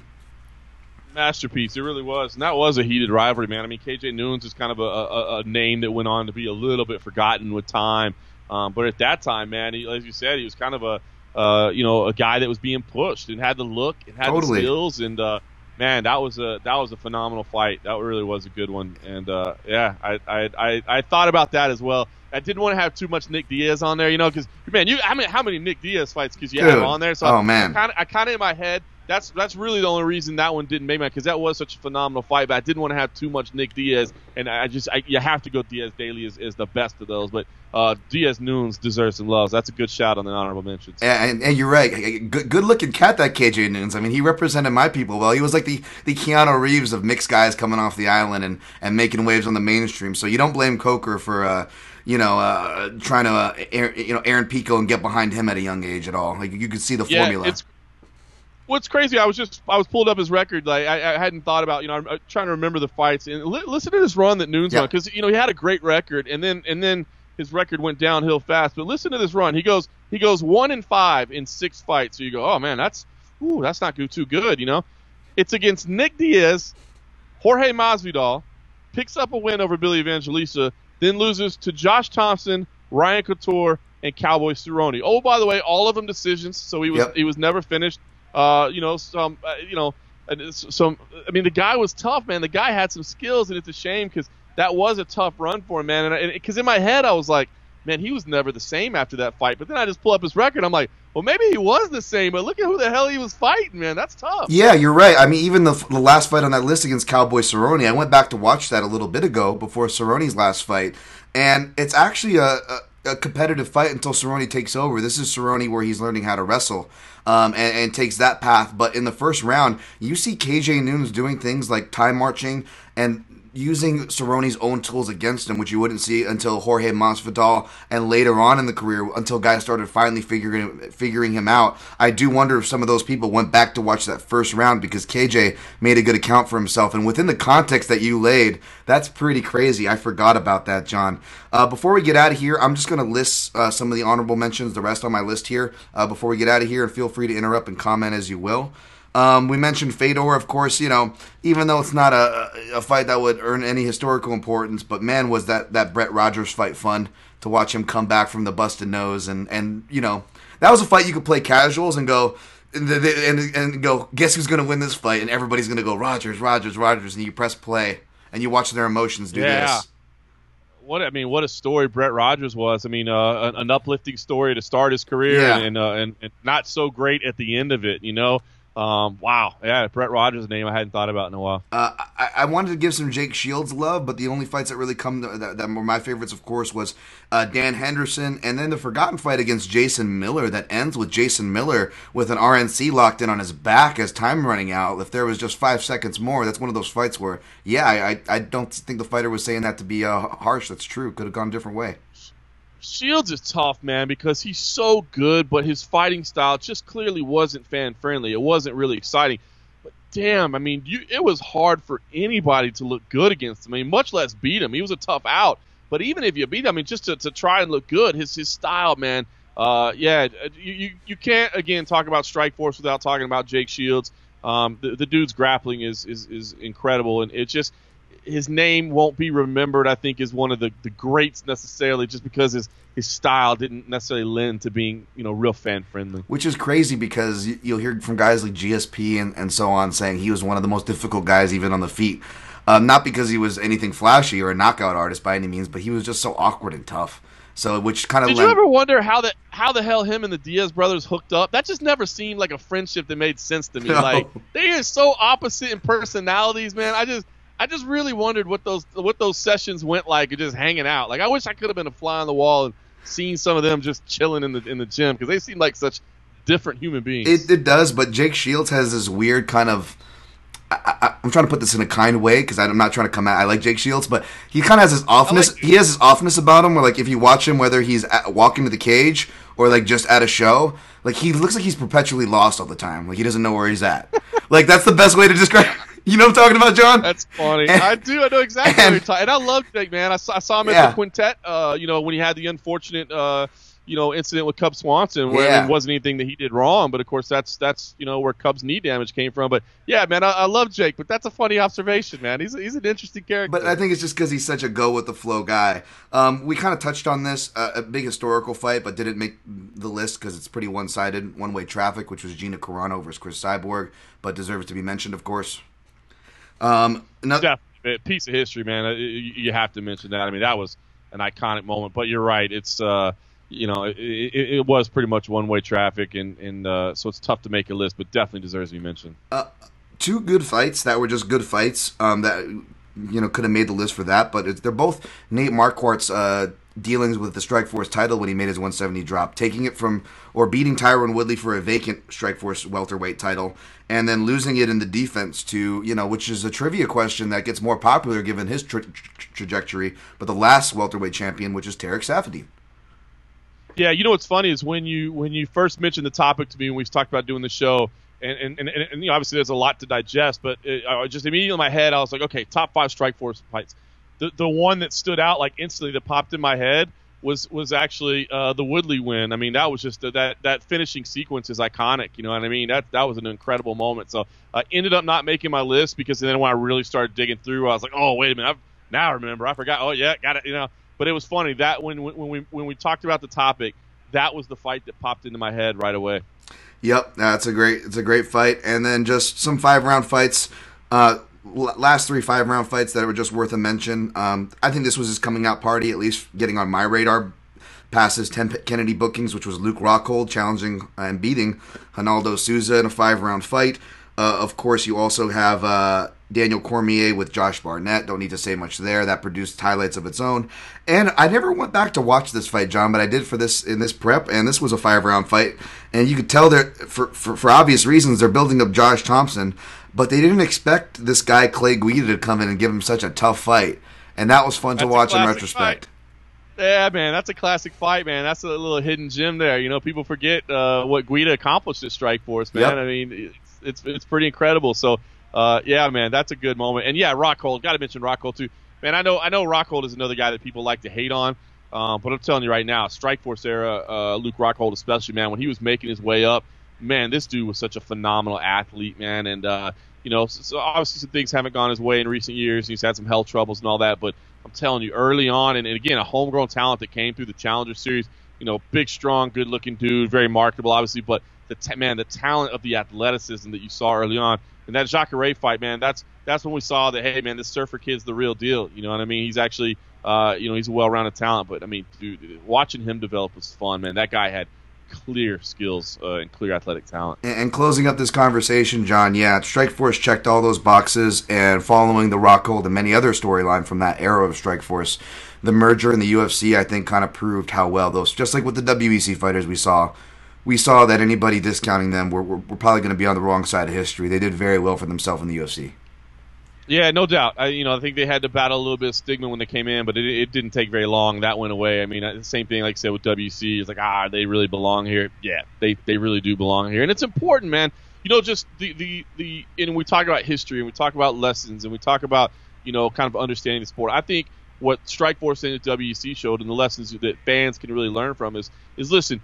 Masterpiece. It really was. And that was a heated rivalry, man. I mean, KJ Noons is kind of a, a, a name that went on to be a little bit forgotten with time. Um, but at that time, man, he, as you said, he was kind of a, uh, you know, a guy that was being pushed and had the look and had Totally. the skills. And, uh, man, that was a that was a phenomenal fight. That really was a good one. And uh, yeah, I, I I I thought about that as well. I didn't want to have too much Nick Diaz on there, you know, because man, you I mean, how many Nick Diaz fights because you have on there? So Oh, man. I kind I kind of in my head. That's that's really the only reason that one didn't make my because that was such a phenomenal fight. But I didn't want to have too much Nick Diaz, and I just I, you have to go Diaz Daley is, is the best of those. But uh, Diaz Noons deserves some love. That's a good shout on the honorable mentions. And, and you're right. Good, good looking cat, that KJ Noons. I mean, he represented my people well. He was like the, the Keanu Reeves of mixed guys coming off the island and, and making waves on the mainstream. So you don't blame Coker for, uh, you know, uh, trying to, uh, you know, Aaron Pico and get behind him at a young age at all. Like you could see the Yeah, formula. it's what's crazy. I was just I was pulled up his record. Like I, I hadn't thought about you know I'm, I'm trying to remember the fights and li- listen to this run that Noons Yeah. won because you know he had a great record and then and then his record went downhill fast. But listen to this run. He goes he goes one and five in six fights. So you go oh man that's ooh that's not too good. You know it's against Nick Diaz, Jorge Masvidal, picks up a win over Billy Evangelista, then loses to Josh Thomson, Ryan Couture, and Cowboy Cerrone. Oh, by the way, all of them decisions, so he was Yep. he was never finished. Uh, you know, some uh, you know, and some. I mean, the guy was tough, man. The guy had some skills, and it's a shame because that was a tough run for him, man. And because in my head, I was like, man, he was never the same after that fight. But then I just pull up his record, I'm like, well, maybe he was the same, but look at who the hell he was fighting, man. That's tough. Yeah, you're right. I mean, even the, the last fight on that list against Cowboy Cerrone, I went back to watch that a little bit ago before Cerrone's last fight, and it's actually a, a, a competitive fight until Cerrone takes over. This is Cerrone where he's learning how to wrestle um, and, and takes that path. But in the first round, you see KJ Noons doing things like time marching and using Cerrone's own tools against him, which you wouldn't see until Jorge Masvidal and later on in the career, until guys started finally figuring figuring him out. I do wonder if some of those people went back to watch that first round because KJ made a good account for himself, and within the context that you laid, that's pretty crazy. I forgot about that, John. Uh, before we get out of here, I'm just going to list uh, some of the honorable mentions, the rest on my list here. Uh, before we get out of here, and feel free to interrupt and comment as you will. Um, we mentioned Fedor, of course. You know, even though it's not a, a fight that would earn any historical importance, but man, was that that Brett Rogers fight fun to watch him come back from the busted nose, and and you know that was a fight you could play casuals and go. And, and, and go, guess who's going to win this fight? And everybody's going to go, Rogers, Rogers, Rogers. And you press play and you watch their emotions do Yeah. this. what I mean, what a story Brett Rogers was. I mean, uh, an, an uplifting story to start his career, Yeah. and, uh, and and not so great at the end of it. You know, um, wow, yeah, Brett Rogers' name I hadn't thought about in a while. Uh, I, I wanted to give some Jake Shields love, but the only fights that really come to, that, that were my favorites, of course, was uh, Dan Henderson, and then the forgotten fight against Jason Miller that ends with Jason Miller with an RNC locked in on his back as time running out. If there was just five seconds more, that's one of those fights where, yeah, I, I, I don't think the fighter was saying that to be uh, harsh. That's true. Could have gone a different way. Shields is tough, man, because he's so good, but his fighting style just clearly wasn't fan friendly. It wasn't really exciting. But damn, I mean, you, it was hard for anybody to look good against him. I mean, much less beat him. He was a tough out. But even if you beat him, I mean, just to, to try and look good, his his style, man. Uh, yeah, you, you, you can't again talk about Strikeforce without talking about Jake Shields. Um, the, the dude's grappling is, is is incredible, and it just his name won't be remembered. I think is one of the, the greats necessarily, just because his his style didn't necessarily lend to being you know real fan friendly. Which is crazy because you'll hear from guys like GSP and, and so on saying he was one of the most difficult guys even on the feet. Um, not because he was anything flashy or a knockout artist by any means, but he was just so awkward and tough. So, which kind of did you ever wonder how the how the hell him and the Diaz brothers hooked up? That just never seemed like a friendship that made sense to me. No. Like they are so opposite in personalities, man. I just I just really wondered what those what those sessions went like, just hanging out. Like I wish I could have been a fly on the wall and seen some of them just chilling in the in the gym because they seem like such different human beings. It, it does, but Jake Shields has this weird kind of I, am trying to put this in a kind way because I'm not trying to come out. I like Jake Shields, but he kind of has this offness. Like he has this offness about him where, like, if you watch him, whether he's at, walking to the cage or like just at a show, like he looks like he's perpetually lost all the time. Like he doesn't know where he's at. like that's the best way to describe. You know what I'm talking about, John? That's funny. And, I do. I know exactly and, what you're talking. And I love Jake, man. I saw, I saw him yeah. at the quintet. Uh, you know when he had the unfortunate. Uh, you know incident with Cub Swanson where yeah. it wasn't anything that he did wrong, but of course that's that's you know where Cub's knee damage came from. But yeah, man, I, I love Jake, but that's a funny observation, man. He's he's an interesting character. But I think it's just because he's such a go with the flow guy. Um, we kind of touched on this uh, a big historical fight, but didn't make the list because it's pretty one sided, one way traffic, which was Gina Carano versus Cris Cyborg, but deserves to be mentioned, of course. Um, another piece of history, man. You have to mention that. I mean, that was an iconic moment. But you're right. It's uh, you know, it, it, it, was pretty much one way traffic, and, and uh, so it's tough to make a list, but definitely deserves to be mentioned. Uh, two good fights that were just good fights um, that you know could have made the list for that, but they're both Nate Marquardt's uh, dealings with the Strikeforce title when he made his 170 drop, taking it from or beating Tyron Woodley for a vacant Strikeforce welterweight title, and then losing it in the defense to you know, which is a trivia question that gets more popular given his tra- tra- trajectory. But the last welterweight champion, which is Tarec Saffiedine. Yeah, you know what's funny is when you when you first mentioned the topic to me and we talked about doing the show, and and, and, and you know, obviously there's a lot to digest, but it, I just immediately in my head I was like, okay, top five Strikeforce fights. The the one that stood out like instantly that popped in my head was was actually uh, the Woodley win. I mean, that was just a, that that finishing sequence is iconic. You know what I mean? That that was an incredible moment. So I uh, ended up not making my list because then when I really started digging through, I was like, oh wait a minute, I've, now I remember. I forgot. Oh yeah, got it. You know. But it was funny that when when we when we talked about the topic, that was the fight that popped into my head right away. Yep, that's a great it's a great fight, and then just some five round fights. Uh, last three five round fights that were just worth a mention. Um, I think this was his coming out party, at least getting on my radar. Passes 10 Kennedy bookings, which was Luke Rockhold challenging and beating Ronaldo Souza in a five round fight. Uh, of course, you also have uh, Daniel Cormier with Josh Barnett. Don't need to say much there. That produced highlights of its own. And I never went back to watch this fight, John, but I did for this in this prep, and this was a five round fight. And you could tell that for, for, for obvious reasons they're building up Josh Thomson, but they didn't expect this guy Clay Guida to come in and give him such a tough fight. And that was fun that's to watch in retrospect. Fight. Yeah, man, that's a classic fight, man. That's a little hidden gem there. You know, people forget uh, what Guida accomplished at Strikeforce, man. Yep. I mean, it's it's pretty incredible. So uh, yeah, man, that's a good moment. And yeah, Rockhold, got to mention Rockhold too. Man, I know I know Rockhold is another guy that people like to hate on. Um, but I'm telling you right now, Strikeforce era, uh, Luke Rockhold especially, man, when he was making his way up, man, this dude was such a phenomenal athlete, man. And uh, you know, so, so obviously some things haven't gone his way in recent years. He's had some health troubles and all that, but I'm telling you, early on, and, and again, a homegrown talent that came through the Challenger Series. You know, big, strong, good-looking dude, very marketable, obviously, but the t- man, the talent of the athleticism that you saw early on, and that Jacare fight, man, that's that's when we saw that. Hey, man, this Surfer kid's the real deal. You know what I mean? He's actually, uh, you know, he's a well-rounded talent. But I mean, dude, watching him develop was fun, man. That guy had clear skills uh, and clear athletic talent. And, and, closing up this conversation, John, yeah, Strikeforce checked all those boxes, and following the Rockhold and many other storyline from that era of Strikeforce, the merger in the UFC, I think, kind of proved how well those, just like with the WEC fighters we saw, we saw that anybody discounting them were, were, were probably going to be on the wrong side of history. They did very well for themselves in the UFC. Yeah, no doubt. I, you know, I think they had to battle a little bit of stigma when they came in, but it, it didn't take very long. That went away. I mean, the same thing, like I said, with WC. It's like, ah, they really belong here. Yeah, they, they really do belong here. And it's important, man. You know, just the, the, the, and we talk about history and we talk about lessons and we talk about, you know, kind of understanding the sport. I think what Strikeforce and the WEC showed and the lessons that fans can really learn from is, is listen,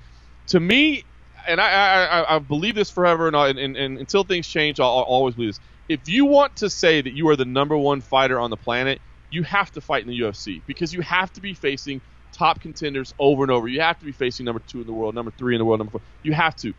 to me, and I, I, I believe this forever, and, and, and until things change, I'll, I'll always believe this if you want to say that you are the number one fighter on the planet, you have to fight in the UFC because you have to be facing top contenders over and over. You have to be facing number two in the world, number three in the world, number four. You have to.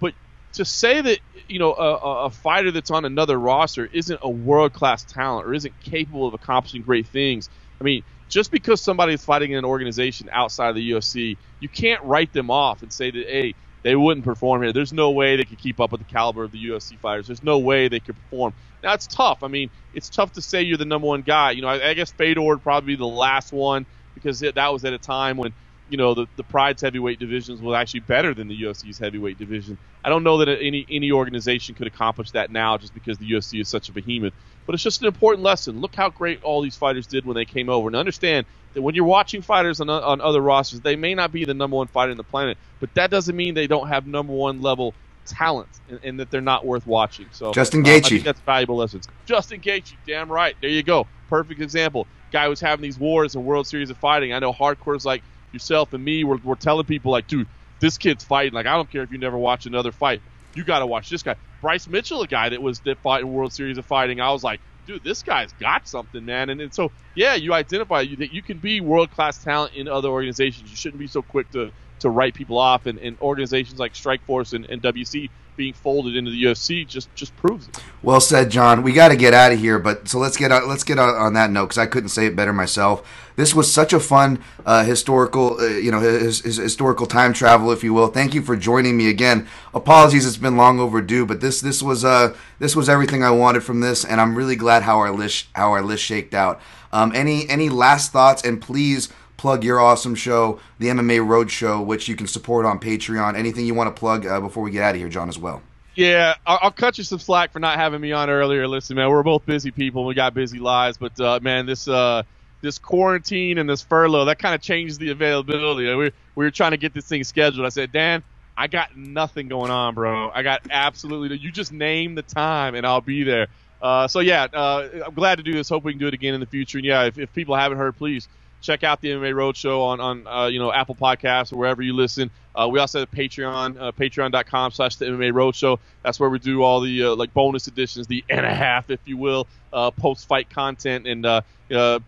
But to say that you know a, a fighter that's on another roster isn't a world class talent or isn't capable of accomplishing great things, I mean, just because somebody is fighting in an organization outside of the UFC, you can't write them off and say that hey, they wouldn't perform here. There's no way they could keep up with the caliber of the UFC fighters. There's no way they could perform. Now it's tough. I mean, it's tough to say you're the number one guy. You know, I, I guess Fedor would probably be the last one because it, that was at a time when you know the the Pride's heavyweight divisions was actually better than the UFC's heavyweight division. I don't know that any any organization could accomplish that now just because the UFC is such a behemoth. But it's just an important lesson. Look how great all these fighters did when they came over, and understand that when you're watching fighters on, on other rosters, they may not be the number one fighter in the planet, but that doesn't mean they don't have number one level talent and, and that they're not worth watching. So Justin Gaethje, that's valuable lessons. Justin Gaethje, damn right. There you go. Perfect example. Guy was having these wars in World Series of Fighting. I know hardcores like yourself and me, we're, we're telling people like, dude, this kid's fighting. Like I don't care if you never watch another fight. You got to watch this guy. Bryce Mitchell, a guy that was that fought in World Series of Fighting. I was like, dude, this guy's got something, man. And, and so, yeah, you identify you, that you can be world class talent in other organizations. You shouldn't be so quick to, to write people off. And, and organizations like Strikeforce and, and WC being folded into the UFC just just proves it. Well said, John. We got to get out of here, but so let's get out, let's get out on that note because I couldn't say it better myself. This was such a fun uh, historical, uh, you know, his, his historical time travel, if you will. Thank you for joining me again. Apologies, it's been long overdue, but this this was uh this was everything I wanted from this, and I'm really glad how our list how our list shaked out. Um, any any last thoughts, and please plug your awesome show, the MMA Road Show, which you can support on Patreon. Anything you want to plug uh, before we get out of here, John, as well. Yeah, I'll, cut you some slack for not having me on earlier. Listen, man, we're both busy people. We got busy lives, but uh, man, this uh, this quarantine and this furlough that kind of changed the availability. We we were trying to get this thing scheduled. I said, Dan, I got nothing going on, bro. I got absolutely. You just name the time and I'll be there. Uh, so yeah, uh, I'm glad to do this. Hope we can do it again in the future. And yeah, if, if people haven't heard, please check out the MMA Roadshow on on uh, you know Apple Podcasts or wherever you listen. Uh, we also have Patreon, uh, Patreon.com/slash the MMA Roadshow. That's where we do all the uh, like bonus editions, the and a half, if you will, uh, post-fight content, and uh, uh,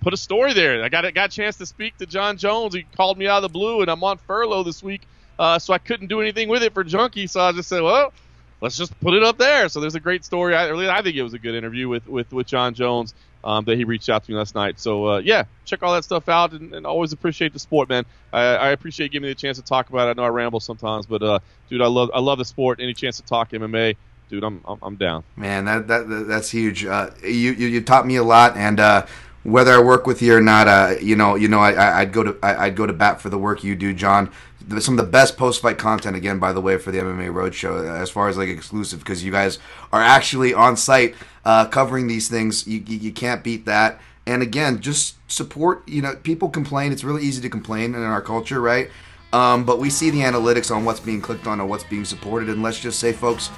put a story there. I got got a chance to speak to Jon Jones. He called me out of the blue, and I'm on furlough this week, so I couldn't do anything with it for Junkie. So I just said, well let's just put it up there. So there's a great story. I I think it was a good interview with with with Jon Jones um, that he reached out to me last night. So uh, yeah, check all that stuff out, and, and, always appreciate the sport, man. I, I appreciate giving me the chance to talk about it. I know I ramble sometimes, but uh, dude, I love I love the sport. Any chance to talk MMA, dude, I'm I'm, down. Man, that, that that's huge. Uh, you, you, you taught me a lot, and uh, whether I work with you or not, uh, you know, you know, I, I'd go to I, would go to bat for the work you do, John some of the best post fight content again by the way for the MMA Roadshow as far as like exclusive because you guys are actually on site uh, covering these things you, you, can't beat that. And again just support you know people complain. It's really easy to complain in our culture right? Um, but we see the analytics on what's being clicked on and what's being supported. And let's just say folks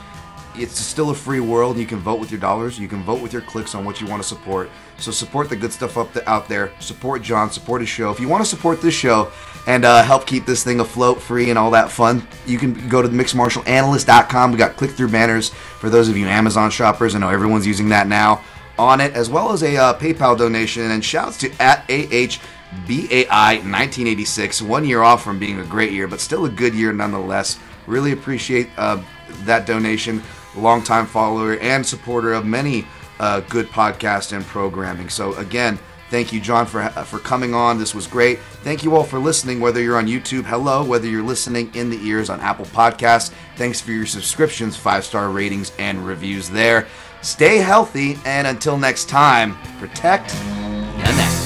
it's still a free world you can vote with your dollars. You can vote with your clicks on what you want to support so support the good stuff up the, out there. Support john support his show. If you want to support this show and uh, help keep this thing afloat free and all that fun you can go to mixedmartialanalyst.com we got click-through banners for those of you amazon shoppers. I know everyone's using that now on it as well as a uh, paypal donation. And shouts to at ah BAI 1986, one year off from being a great year, but still a good year nonetheless. Really appreciate uh, that donation. Longtime follower and supporter of many uh, good podcast and programming. So again, thank you, John, for for coming on. This was great. Thank you all for listening. Whether you're on YouTube, hello. Whether you're listening in the ears on Apple Podcasts, thanks for your subscriptions, five star ratings, and reviews there. Stay healthy, and until next time, protect your.